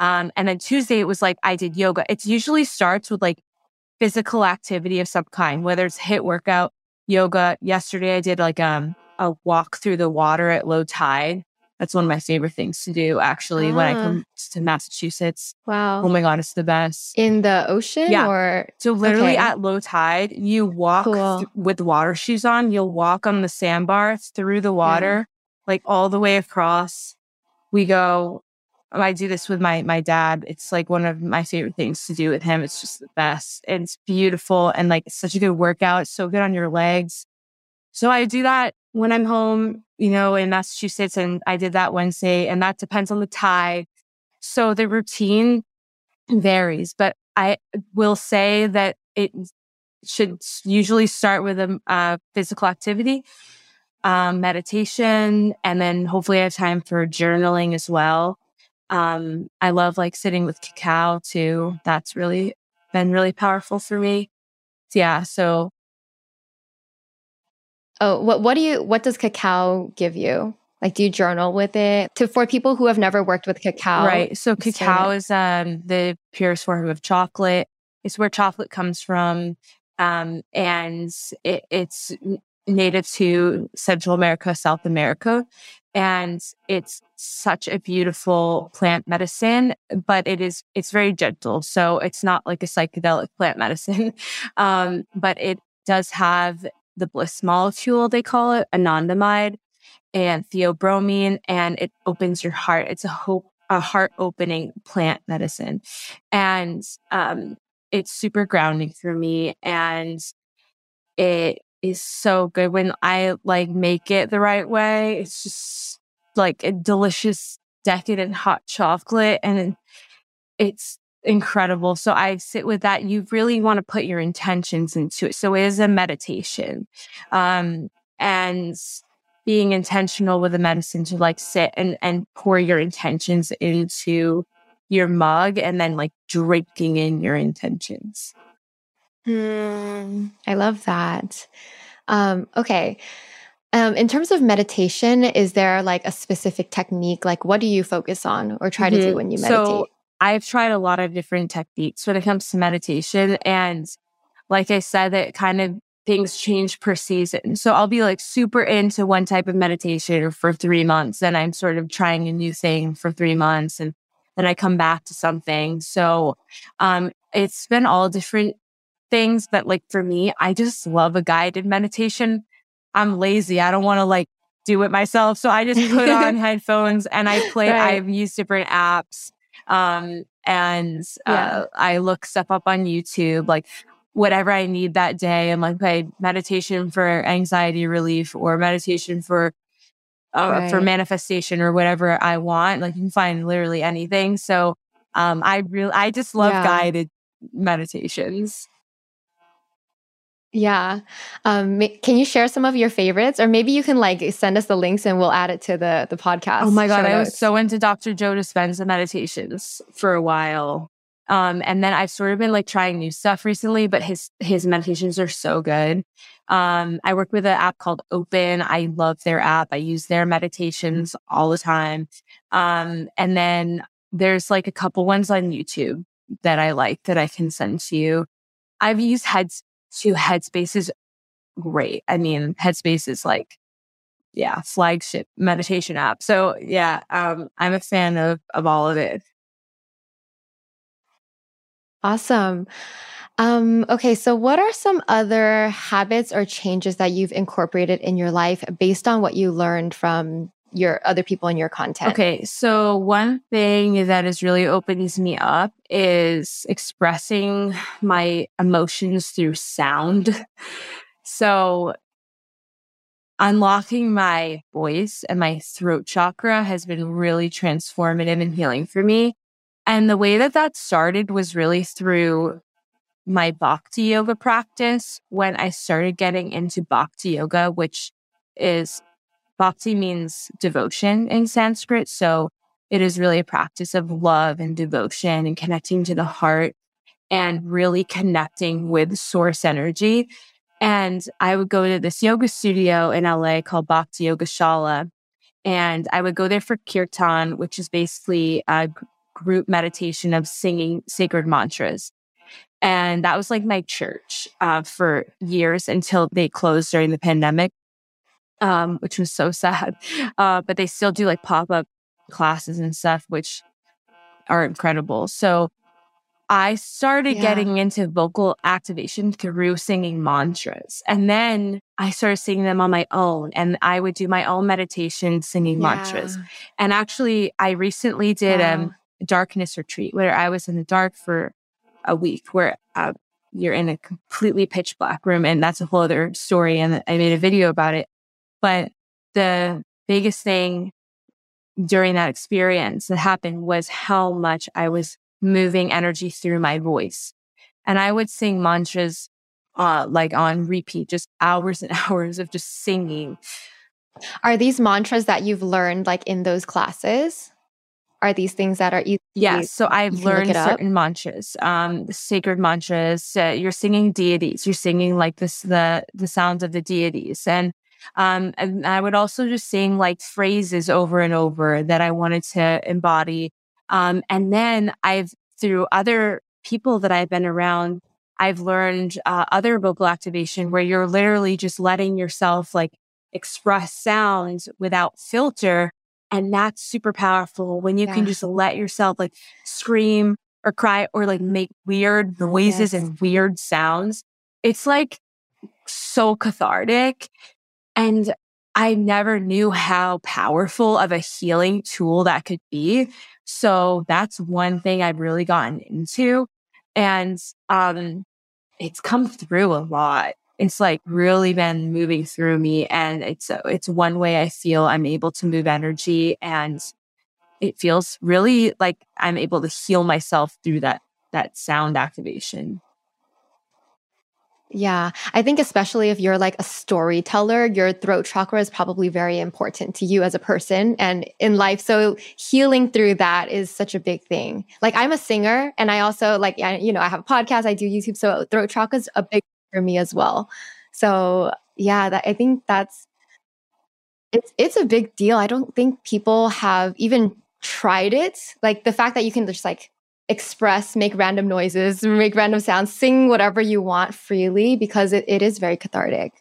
Speaker 1: Um, and then Tuesday, it was like I did yoga. It usually starts with like physical activity of some kind, whether it's HIIT workout, yoga. Yesterday, I did like um, a walk through the water at low tide. That's one of my favorite things to do actually when I
Speaker 2: Ah.
Speaker 1: come to Massachusetts.
Speaker 2: Wow.
Speaker 1: Oh my God, it's the best.
Speaker 2: In the ocean
Speaker 1: Yeah.
Speaker 2: or
Speaker 1: So literally
Speaker 2: Okay.
Speaker 1: at low tide, you walk
Speaker 2: Cool.
Speaker 1: th- with water shoes on. You'll walk on the sandbar through the water, like all the way across. We go. I do this with my my dad. It's like one of my favorite things to do with him. It's just the best. It's beautiful and like such a good workout. It's so good on your legs. So I do that when I'm home, you know, in Massachusetts, and I did that Wednesday, and that depends on the tide. So the routine varies, but I will say that it should usually start with a uh, physical activity, um, meditation, and then hopefully I have time for journaling as well. Um, I love like sitting with cacao too. That's really been really powerful for me. Yeah. So
Speaker 2: Oh, what what do you what does cacao give you? Like do you journal with it? To for people who have never worked with cacao.
Speaker 1: Right. So cacao is, um the purest form of chocolate. It's where chocolate comes from. Um, and it, it's native to Central America, South America. And it's such a beautiful plant medicine, but it is, it's very gentle. So it's not like a psychedelic plant medicine. Um, but it does have the bliss molecule, they call it, anandamide and theobromine, and it opens your heart. It's a hope, a heart opening plant medicine. And um, it's super grounding for me. And it is so good when I like make it the right way. It's just like a delicious, decadent hot chocolate. And it's incredible. So I sit with that. You really want to put your intentions into it. So it is a meditation. Um, and being intentional with the medicine to like sit and, and pour your intentions into your mug and then like drinking in your intentions.
Speaker 2: Hmm, I love that. Um, okay. Um, in terms of meditation, is there like a specific technique? Like, what do you focus on or try to do
Speaker 1: Mhm.
Speaker 2: when you meditate?
Speaker 1: So I've tried a lot of different techniques when it comes to meditation. And like I said, that kind of things change per season. So I'll be like super into one type of meditation for three months. Then I'm sort of trying a new thing for three months and then I come back to something. So um it's been all different things. that like for me, I just love a guided meditation. I'm lazy. I don't want to like do it myself. So I just put on headphones and I play,
Speaker 2: Right.
Speaker 1: I've used different apps. Um, and uh,
Speaker 2: Yeah.
Speaker 1: I look stuff up on YouTube, like whatever I need that day. I'm like, okay, meditation for anxiety relief or meditation for uh, for manifestation or whatever I want. Like you can find literally anything. So um, I really, I just love
Speaker 2: Yeah.
Speaker 1: guided meditations.
Speaker 2: Yeah. Um, can you share some of your favorites, or maybe you can like send us the links and we'll add it to the the podcast.
Speaker 1: Oh my god, I was so into Dr. Joe Dispenza meditations for a while. Um, and then I've sort of been like trying new stuff recently, but his his meditations are so good. Um, I work with an app called Open. I love their app. I use their meditations all the time. Um, and then there's like a couple ones on YouTube that I like that I can send to you. I've used Heads to Headspace is great. I mean, Headspace is like yeah, flagship meditation app. So yeah, um, I'm a fan of of all of it.
Speaker 2: Awesome. Um, okay, so what are some other habits or changes that you've incorporated in your life based on what you learned from your other people in your content?
Speaker 1: Okay, so one thing that has really opens me up is expressing my emotions through sound. So unlocking my voice and my throat chakra has been really transformative and healing for me. And the way that that started was really through my bhakti yoga practice when I started getting into bhakti yoga, which is bhakti means devotion in Sanskrit. So it is really a practice of love and devotion and connecting to the heart and really connecting with source energy. And I would go to this yoga studio in LA called Bhakti Yoga Shala. And I would go there for kirtan, which is basically a group meditation of singing sacred mantras. And that was like my church uh, for years until they closed during the pandemic. Um, which was so sad. Uh, but they still do like pop up classes and stuff, which are incredible. So I started yeah. getting into vocal activation through singing mantras. And then I started singing them on my own. And I would do my own meditation singing yeah. mantras. And actually, I recently did a um, darkness retreat where I was in the dark for a week, where uh, you're in a completely pitch black room. And that's a whole other story. And I made a video about it. But the biggest thing during that experience that happened was how much I was moving energy through my voice. And I would sing mantras uh, like on repeat, just hours and hours of just singing.
Speaker 2: Are these mantras that you've learned like in those classes? Are these things that are easy?
Speaker 1: Yes. So I've learned certain mantras, um, sacred mantras. Uh, you're singing deities. You're singing like this, the the sounds of the deities, and um, and I would also just sing like phrases over and over that I wanted to embody. Um, and then I've, through other people that I've been around, I've learned uh, other vocal activation where you're literally just letting yourself like express sounds without filter. And that's super powerful when you yeah. can just let yourself like scream or cry or like make weird noises yes. and weird sounds. It's like so cathartic. And I never knew how powerful of a healing tool that could be. So that's one thing I've really gotten into. And um, it's come through a lot. It's like really been moving through me. And it's it's one way I feel I'm able to move energy and it feels really like I'm able to heal myself through that that sound activation.
Speaker 2: Yeah. I think especially if you're like a storyteller, your throat chakra is probably very important to you as a person and in life. So healing through that is such a big thing. Like I'm a singer and I also like, you know, I have a podcast, I do YouTube. So throat chakra is a big for me as well. So yeah, that, I think that's, it's, it's a big deal. I don't think people have even tried it. Like the fact that you can just like express, make random noises, make random sounds, sing whatever you want freely because it, it is very cathartic.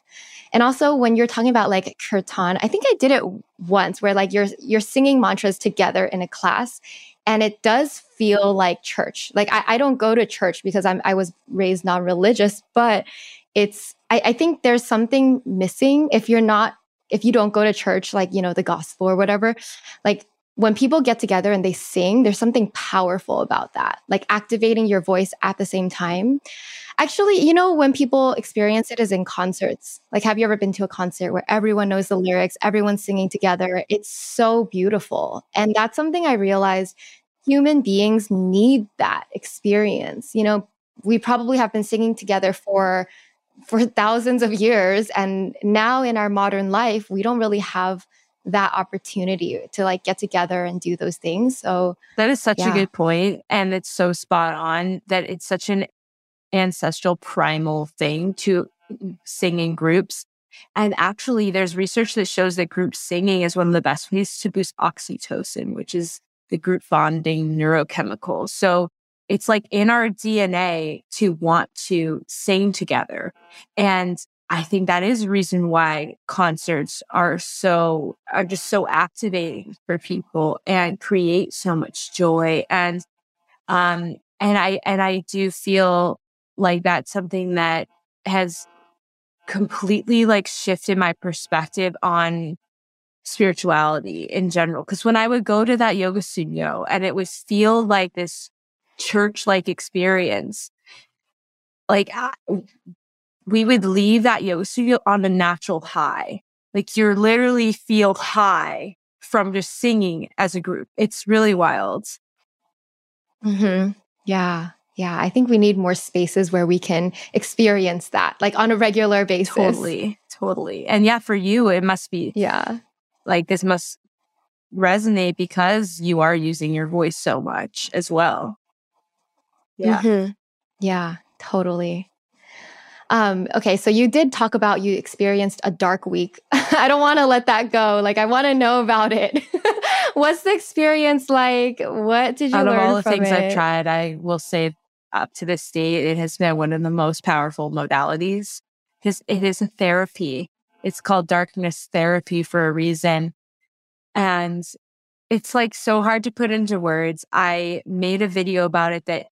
Speaker 2: And also when you're talking about like kirtan, I think I did it once where like you're you're singing mantras together in a class and it does feel like church. Like I, I don't go to church because I'm I was raised non-religious, but it's I, I think there's something missing if you're not if you don't go to church, like, you know, the gospel or whatever, like when people get together and they sing, there's something powerful about that, like activating your voice at the same time. Actually, you know, when people experience it is in concerts. Like, have you ever been to a concert where everyone knows the lyrics, everyone's singing together? It's so beautiful. And that's something I realized human beings need that experience. You know, we probably have been singing together for for thousands of years and now in our modern life we don't really have that opportunity to like get together and do those things. So
Speaker 1: that is such yeah. a good point, and it's so spot on that it's such an ancestral primal thing to mm, sing in groups. And actually, there's research that shows that group singing is one of the best ways to boost oxytocin, which is the group bonding neurochemical. So it's like in our DNA to want to sing together. And I think that is a reason why concerts are so are just so activating for people and create so much joy and um and I and I do feel like that's something that has completely like shifted my perspective on spirituality in general. Because when I would go to that yoga studio and it would feel like this church like experience like we would leave that studio on a natural high. Like you're literally feel high from just singing as a group. It's really wild.
Speaker 2: hmm Yeah. Yeah. I think we need more spaces where we can experience that like on a regular basis.
Speaker 1: Totally. Totally. And yeah, for you, it must be.
Speaker 2: Yeah.
Speaker 1: Like this must resonate because you are using your voice so much as well.
Speaker 2: Yeah. Mm-hmm. Yeah. Totally. Um, okay, so you did talk about you experienced a dark week. I don't want to let that go. Like, I want to know about it. What's the experience like? What did you
Speaker 1: Out
Speaker 2: learn
Speaker 1: of all the things
Speaker 2: it?
Speaker 1: I've tried, I will say up to this date, it has been one of the most powerful modalities because it is a therapy. It's called darkness therapy for a reason. And it's like so hard to put into words. I made a video about it that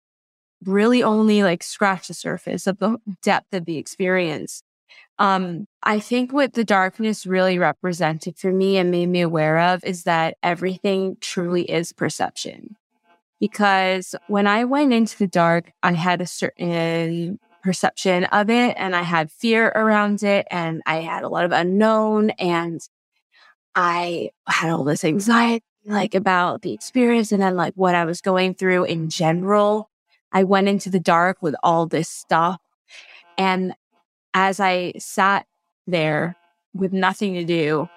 Speaker 1: really only like scratch the surface of the depth of the experience. Um, I think what the darkness really represented for me and made me aware of is that everything truly is perception. Because when I went into the dark, I had a certain perception of it and I had fear around it and I had a lot of unknown and I had all this anxiety like about the experience and then like what I was going through in general. I went into the dark with all this stuff. And as I sat there with nothing to do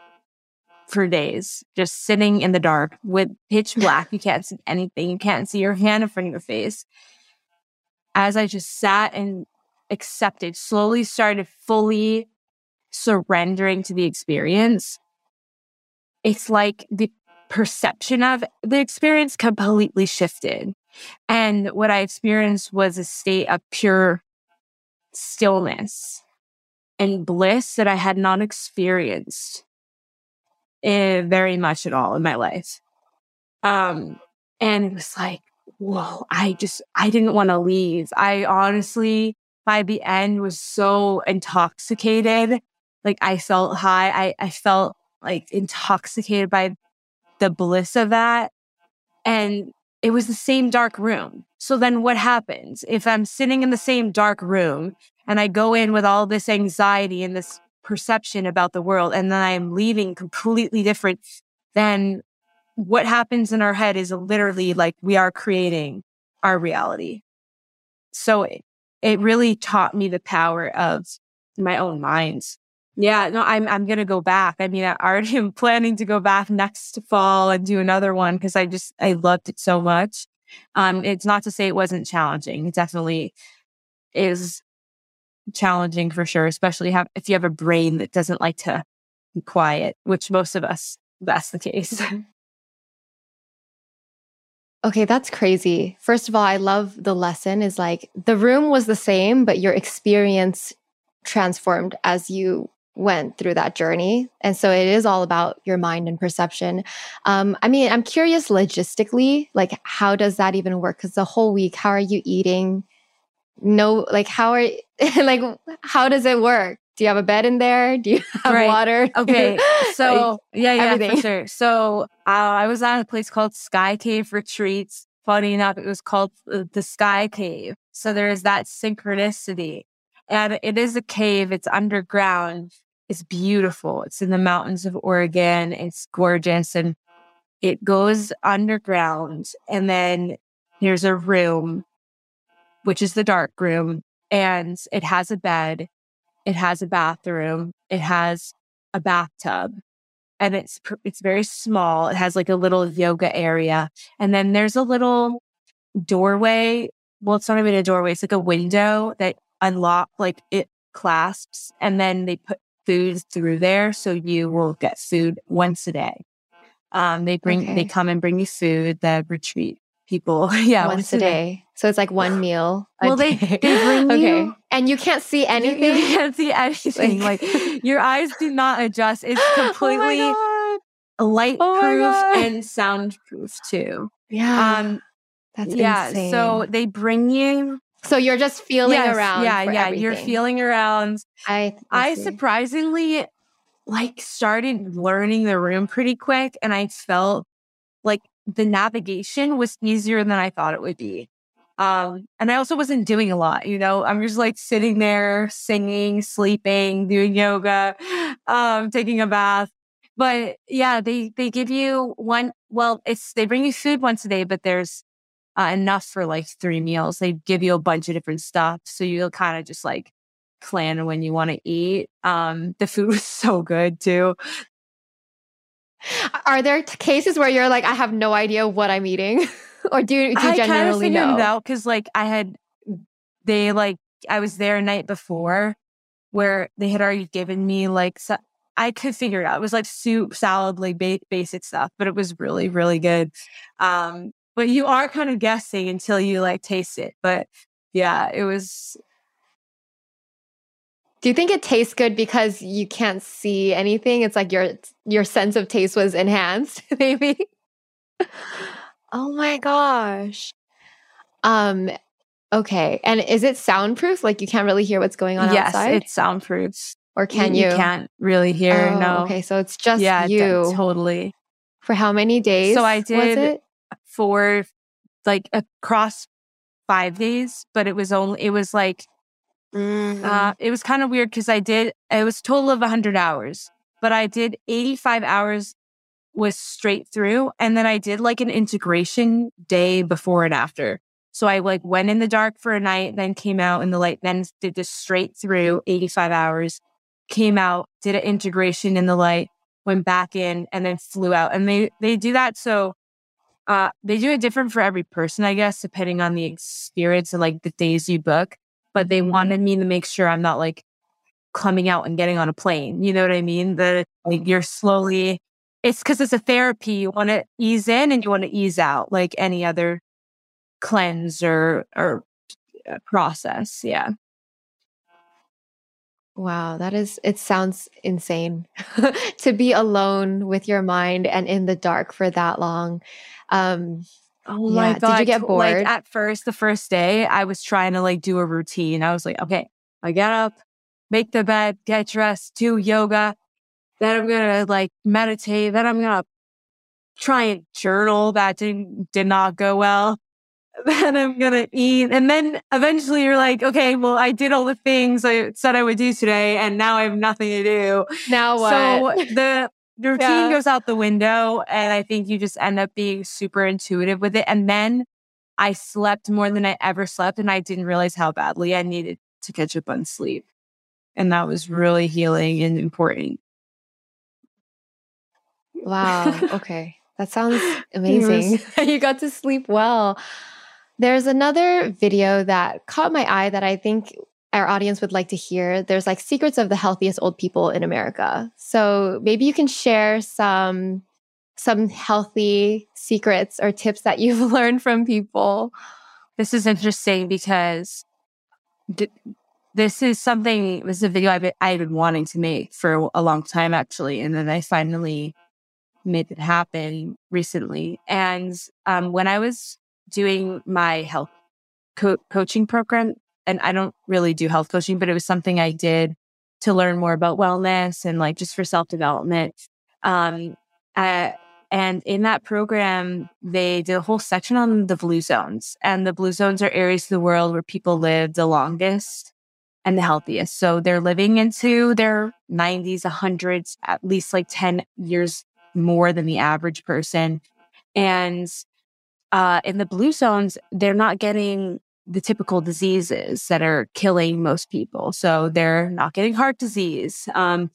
Speaker 1: for days, just sitting in the dark with pitch black, you can't see anything, you can't see your hand in front of your face. As I just sat and accepted, slowly started fully surrendering to the experience, it's like the perception of the experience completely shifted. And what I experienced was a state of pure stillness and bliss that I had not experienced eh, very much at all in my life. Um, and it was like, whoa, I just, I didn't want to leave. I honestly, by the end, was so intoxicated. Like I felt high. I, I felt like intoxicated by the bliss of that. And it was the same dark room. So then what happens if I'm sitting in the same dark room and I go in with all this anxiety and this perception about the world and then I'm leaving completely different then what happens in our head is literally like we are creating our reality. So it, it really taught me the power of my own minds. Yeah, no, I'm I'm gonna go back. I mean, I already am planning to go back next fall and do another one because I just I loved it so much. Um, it's not to say it wasn't challenging. It definitely is challenging for sure, especially have, if you have a brain that doesn't like to be quiet, which most of us that's the case.
Speaker 2: Okay, that's crazy. First of all, I love the lesson is like the room was the same, but your experience transformed as you went through that journey. And so it is all about your mind and perception. Um, I mean, I'm curious logistically, like, how does that even work? Because the whole week, how are you eating? No, like, how are, like, how does it work? Do you have a bed in there? Do you have right. water?
Speaker 1: Okay. So, yeah, yeah, everything. for sure. So, uh, I was at a place called Sky Cave Retreats. Funny enough, it was called uh, the Sky Cave. So, there's that synchronicity. And it is a cave, it's underground it's beautiful. It's in the mountains of Oregon. It's gorgeous and it goes underground. And then there's a room, which is the dark room, and it has a bed. It has a bathroom. It has a bathtub and it's it's very small. It has like a little yoga area, and then there's a little doorway. Well, it's not even a doorway; it's like a window that unlock like it clasps, and then they put food through there. So you will get food once a day. Um, they bring, okay. they come and bring you food, the retreat people. yeah.
Speaker 2: Once, once a day. day. So it's like one meal.
Speaker 1: well, they, they bring okay. you.
Speaker 2: And you can't see anything.
Speaker 1: You, you can't see anything. like your eyes do not adjust. It's oh completely oh light oh proof and soundproof too.
Speaker 2: Yeah. Um, that's yeah. Insane.
Speaker 1: So they bring you
Speaker 2: so you're just feeling yes, around.
Speaker 1: Yeah, yeah.
Speaker 2: Everything.
Speaker 1: You're feeling around.
Speaker 2: I
Speaker 1: I, I surprisingly like started learning the room pretty quick and I felt like the navigation was easier than I thought it would be. Um, and I also wasn't doing a lot, you know, I'm just like sitting there singing, sleeping, doing yoga, um, taking a bath. But yeah, they, they give you one, well, it's, they bring you food once a day, but there's uh, enough for like three meals. They give you a bunch of different stuff. So you'll kind of just like plan when you want to eat. Um, the food was so good too.
Speaker 2: Are there t- cases where you're like, I have no idea what I'm eating? or do, do you I generally know?
Speaker 1: out because like I had, they like, I was there a night before where they had already given me like, so, I could figure it out. It was like soup, salad, like ba- basic stuff, but it was really, really good. Um, but you are kind of guessing until you like taste it. But yeah, it was.
Speaker 2: Do you think it tastes good because you can't see anything? It's like your your sense of taste was enhanced, maybe. oh my gosh. Um okay. And is it soundproof? Like you can't really hear what's going on outside?
Speaker 1: yes,
Speaker 2: outside?
Speaker 1: it's soundproof.
Speaker 2: Or can you?
Speaker 1: You can't really hear.
Speaker 2: Oh,
Speaker 1: no.
Speaker 2: Okay, so it's just
Speaker 1: yeah,
Speaker 2: you.
Speaker 1: totally.
Speaker 2: For how many days?
Speaker 1: So I
Speaker 2: was
Speaker 1: did
Speaker 2: it?
Speaker 1: For like across five days, but it was only it was like
Speaker 2: Mm.
Speaker 1: uh it was kind of weird because I did it was total of hundred hours, but I did eighty five hours was straight through, and then I did like an integration day before and after. So I like went in the dark for a night, then came out in the light, then did this straight through eighty five hours, came out, did an integration in the light, went back in, and then flew out. And they they do that so uh, they do it different for every person, I guess, depending on the experience and like the days you book. But they wanted me to make sure I'm not like coming out and getting on a plane. You know what I mean? The like you're slowly. It's because it's a therapy. You want to ease in and you want to ease out, like any other cleanse or or uh, process. Yeah.
Speaker 2: Wow, that is, it sounds insane to be alone with your mind and in the dark for that long. Um,
Speaker 1: Oh
Speaker 2: Yeah.
Speaker 1: my
Speaker 2: Did
Speaker 1: god!
Speaker 2: you get bored?
Speaker 1: Like at first, the first day, I was trying to like do a routine. I was like, okay, I get up, make the bed, get dressed, do yoga. Then I'm gonna like meditate. Then I'm gonna try and journal. That didn't did not go well. Then I'm gonna eat, and then eventually you're like, okay, well, I did all the things I said I would do today, and now I have nothing to do.
Speaker 2: now what?
Speaker 1: So the the routine
Speaker 2: Yeah.
Speaker 1: goes out the window, and I think you just end up being super intuitive with it. And then I slept more than I ever slept, and I didn't realize how badly I needed to catch up on sleep. And that was really healing and important.
Speaker 2: Wow. Okay. That sounds amazing. you got to sleep well. There's another video that caught my eye that I think our audience would like to hear. There's like secrets of the healthiest old people in America. So maybe you can share some some healthy secrets or tips that you've learned from people.
Speaker 1: This is interesting because d- this is something, this is a video I've been, I've been wanting to make for a long time, actually. And then I finally made it happen recently. And um, when I was doing my health co- coaching program, and I don't really do health coaching, but it was something I did to learn more about wellness and like just for self development. Um, uh, and in that program, they did a whole section on the blue zones. And the blue zones are areas of the world where people live the longest and the healthiest. So they're living into their 90s, 100s, at least like 10 years more than the average person. And uh, in the blue zones, they're not getting the typical diseases that are killing most people. So they're not getting heart disease um,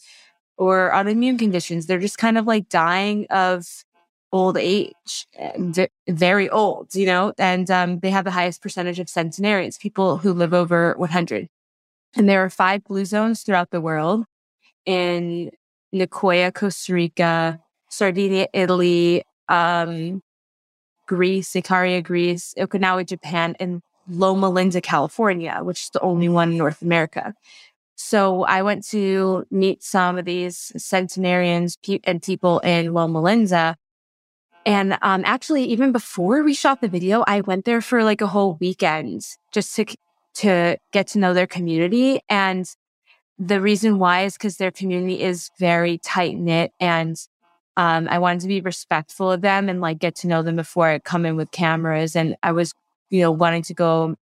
Speaker 1: or autoimmune conditions. They're just kind of like dying of old age, and very old, you know, and um, they have the highest percentage of centenarians, people who live over 100. And there are five blue zones throughout the world in Nicoya, Costa Rica, Sardinia, Italy, um, Greece, Ikaria, Greece, Okinawa, Japan, and Loma Linda, California, which is the only one in North America. So I went to meet some of these centenarians and people in Loma Linda. And um, actually, even before we shot the video, I went there for like a whole weekend just to to get to know their community. And the reason why is because their community is very tight knit and um, I wanted to be respectful of them and like get to know them before I come in with cameras. And I was, you know, wanting to go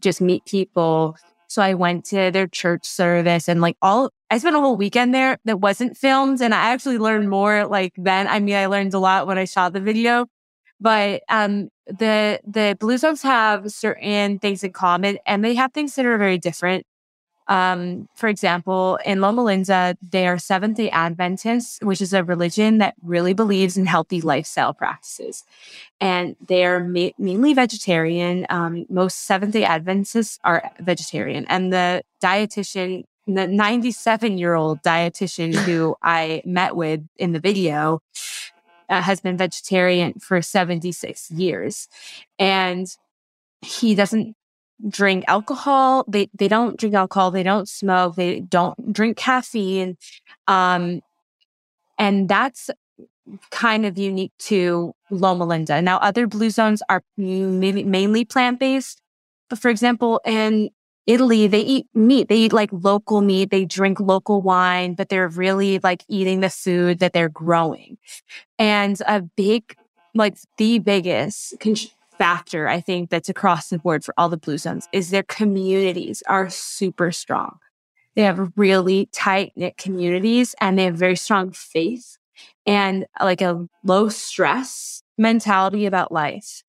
Speaker 1: just meet people. So I went to their church service and like all, I spent a whole weekend there that wasn't filmed. And I actually learned more like then. I mean, I learned a lot when I shot the video, but, um, the, the blue zones have certain things in common and they have things that are very different. Um, for example, in Loma Linda, they are Seventh day Adventists, which is a religion that really believes in healthy lifestyle practices. And they are ma- mainly vegetarian. Um, most Seventh day Adventists are vegetarian. And the dietitian, the 97 year old dietitian who I met with in the video, uh, has been vegetarian for 76 years. And he doesn't drink alcohol. They they don't drink alcohol. They don't smoke. They don't drink caffeine. Um, and that's kind of unique to Loma Linda. Now, other blue zones are mainly plant based, but for example, in Italy, they eat meat. They eat like local meat. They drink local wine, but they're really like eating the food that they're growing. And a big, like the biggest con- factor, I think that's across the board for all the blue zones is their communities are super strong. They have really tight knit communities and they have very strong faith and like a low stress mentality about life.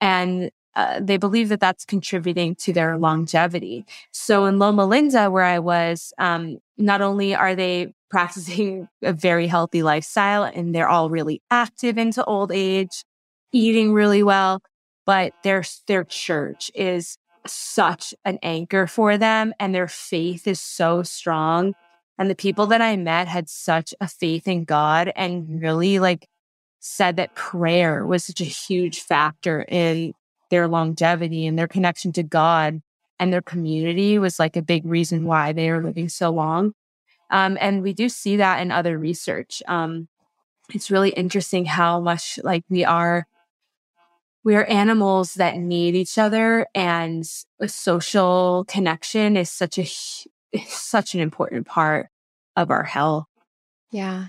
Speaker 1: And uh, they believe that that's contributing to their longevity. So in Loma Linda, where I was, um, not only are they practicing a very healthy lifestyle and they're all really active into old age, eating really well, but their their church is such an anchor for them and their faith is so strong. And the people that I met had such a faith in God and really like said that prayer was such a huge factor in their longevity and their connection to God and their community was like a big reason why they are living so long. Um, and we do see that in other research. Um, it's really interesting how much like we are we are animals that need each other and a social connection is such a such an important part of our health.
Speaker 2: Yeah.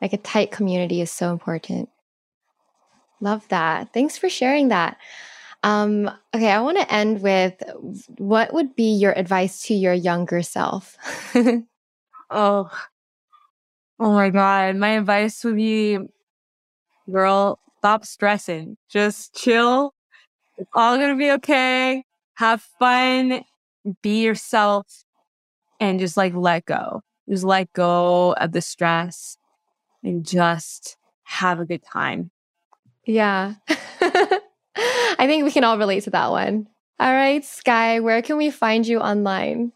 Speaker 2: Like a tight community is so important. Love that. Thanks for sharing that. Um, okay, I want to end with what would be your advice to your younger self?
Speaker 1: oh, oh my God. My advice would be girl, stop stressing. Just chill. It's all going to be okay. Have fun. Be yourself and just like let go. Just let go of the stress and just have a good time.
Speaker 2: Yeah. I think we can all relate to that one. All right, Sky, where can we find you online?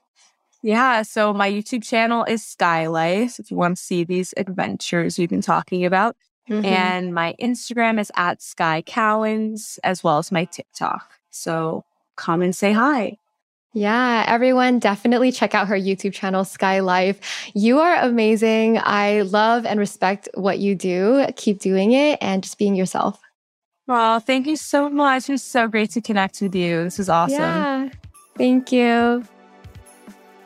Speaker 1: Yeah, so my YouTube channel is Sky Life if you want to see these adventures we've been talking about. Mm-hmm. And my Instagram is at Sky Cowans, as well as my TikTok. So come and say hi.
Speaker 2: Yeah, everyone definitely check out her YouTube channel, Sky Life. You are amazing. I love and respect what you do. Keep doing it and just being yourself.
Speaker 1: Well, thank you so much. It was so great to connect with you. This is awesome.
Speaker 2: Yeah. Thank you.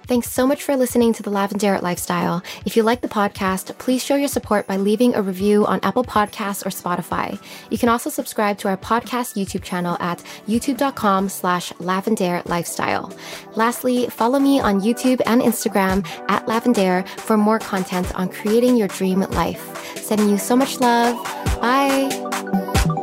Speaker 2: Thanks so much for listening to the Lavendaire Lifestyle. If you like the podcast, please show your support by leaving a review on Apple Podcasts or Spotify. You can also subscribe to our podcast YouTube channel at youtube.com slash lavendaire lifestyle. Lastly, follow me on YouTube and Instagram at lavendaire for more content on creating your dream life. Sending you so much love. Bye.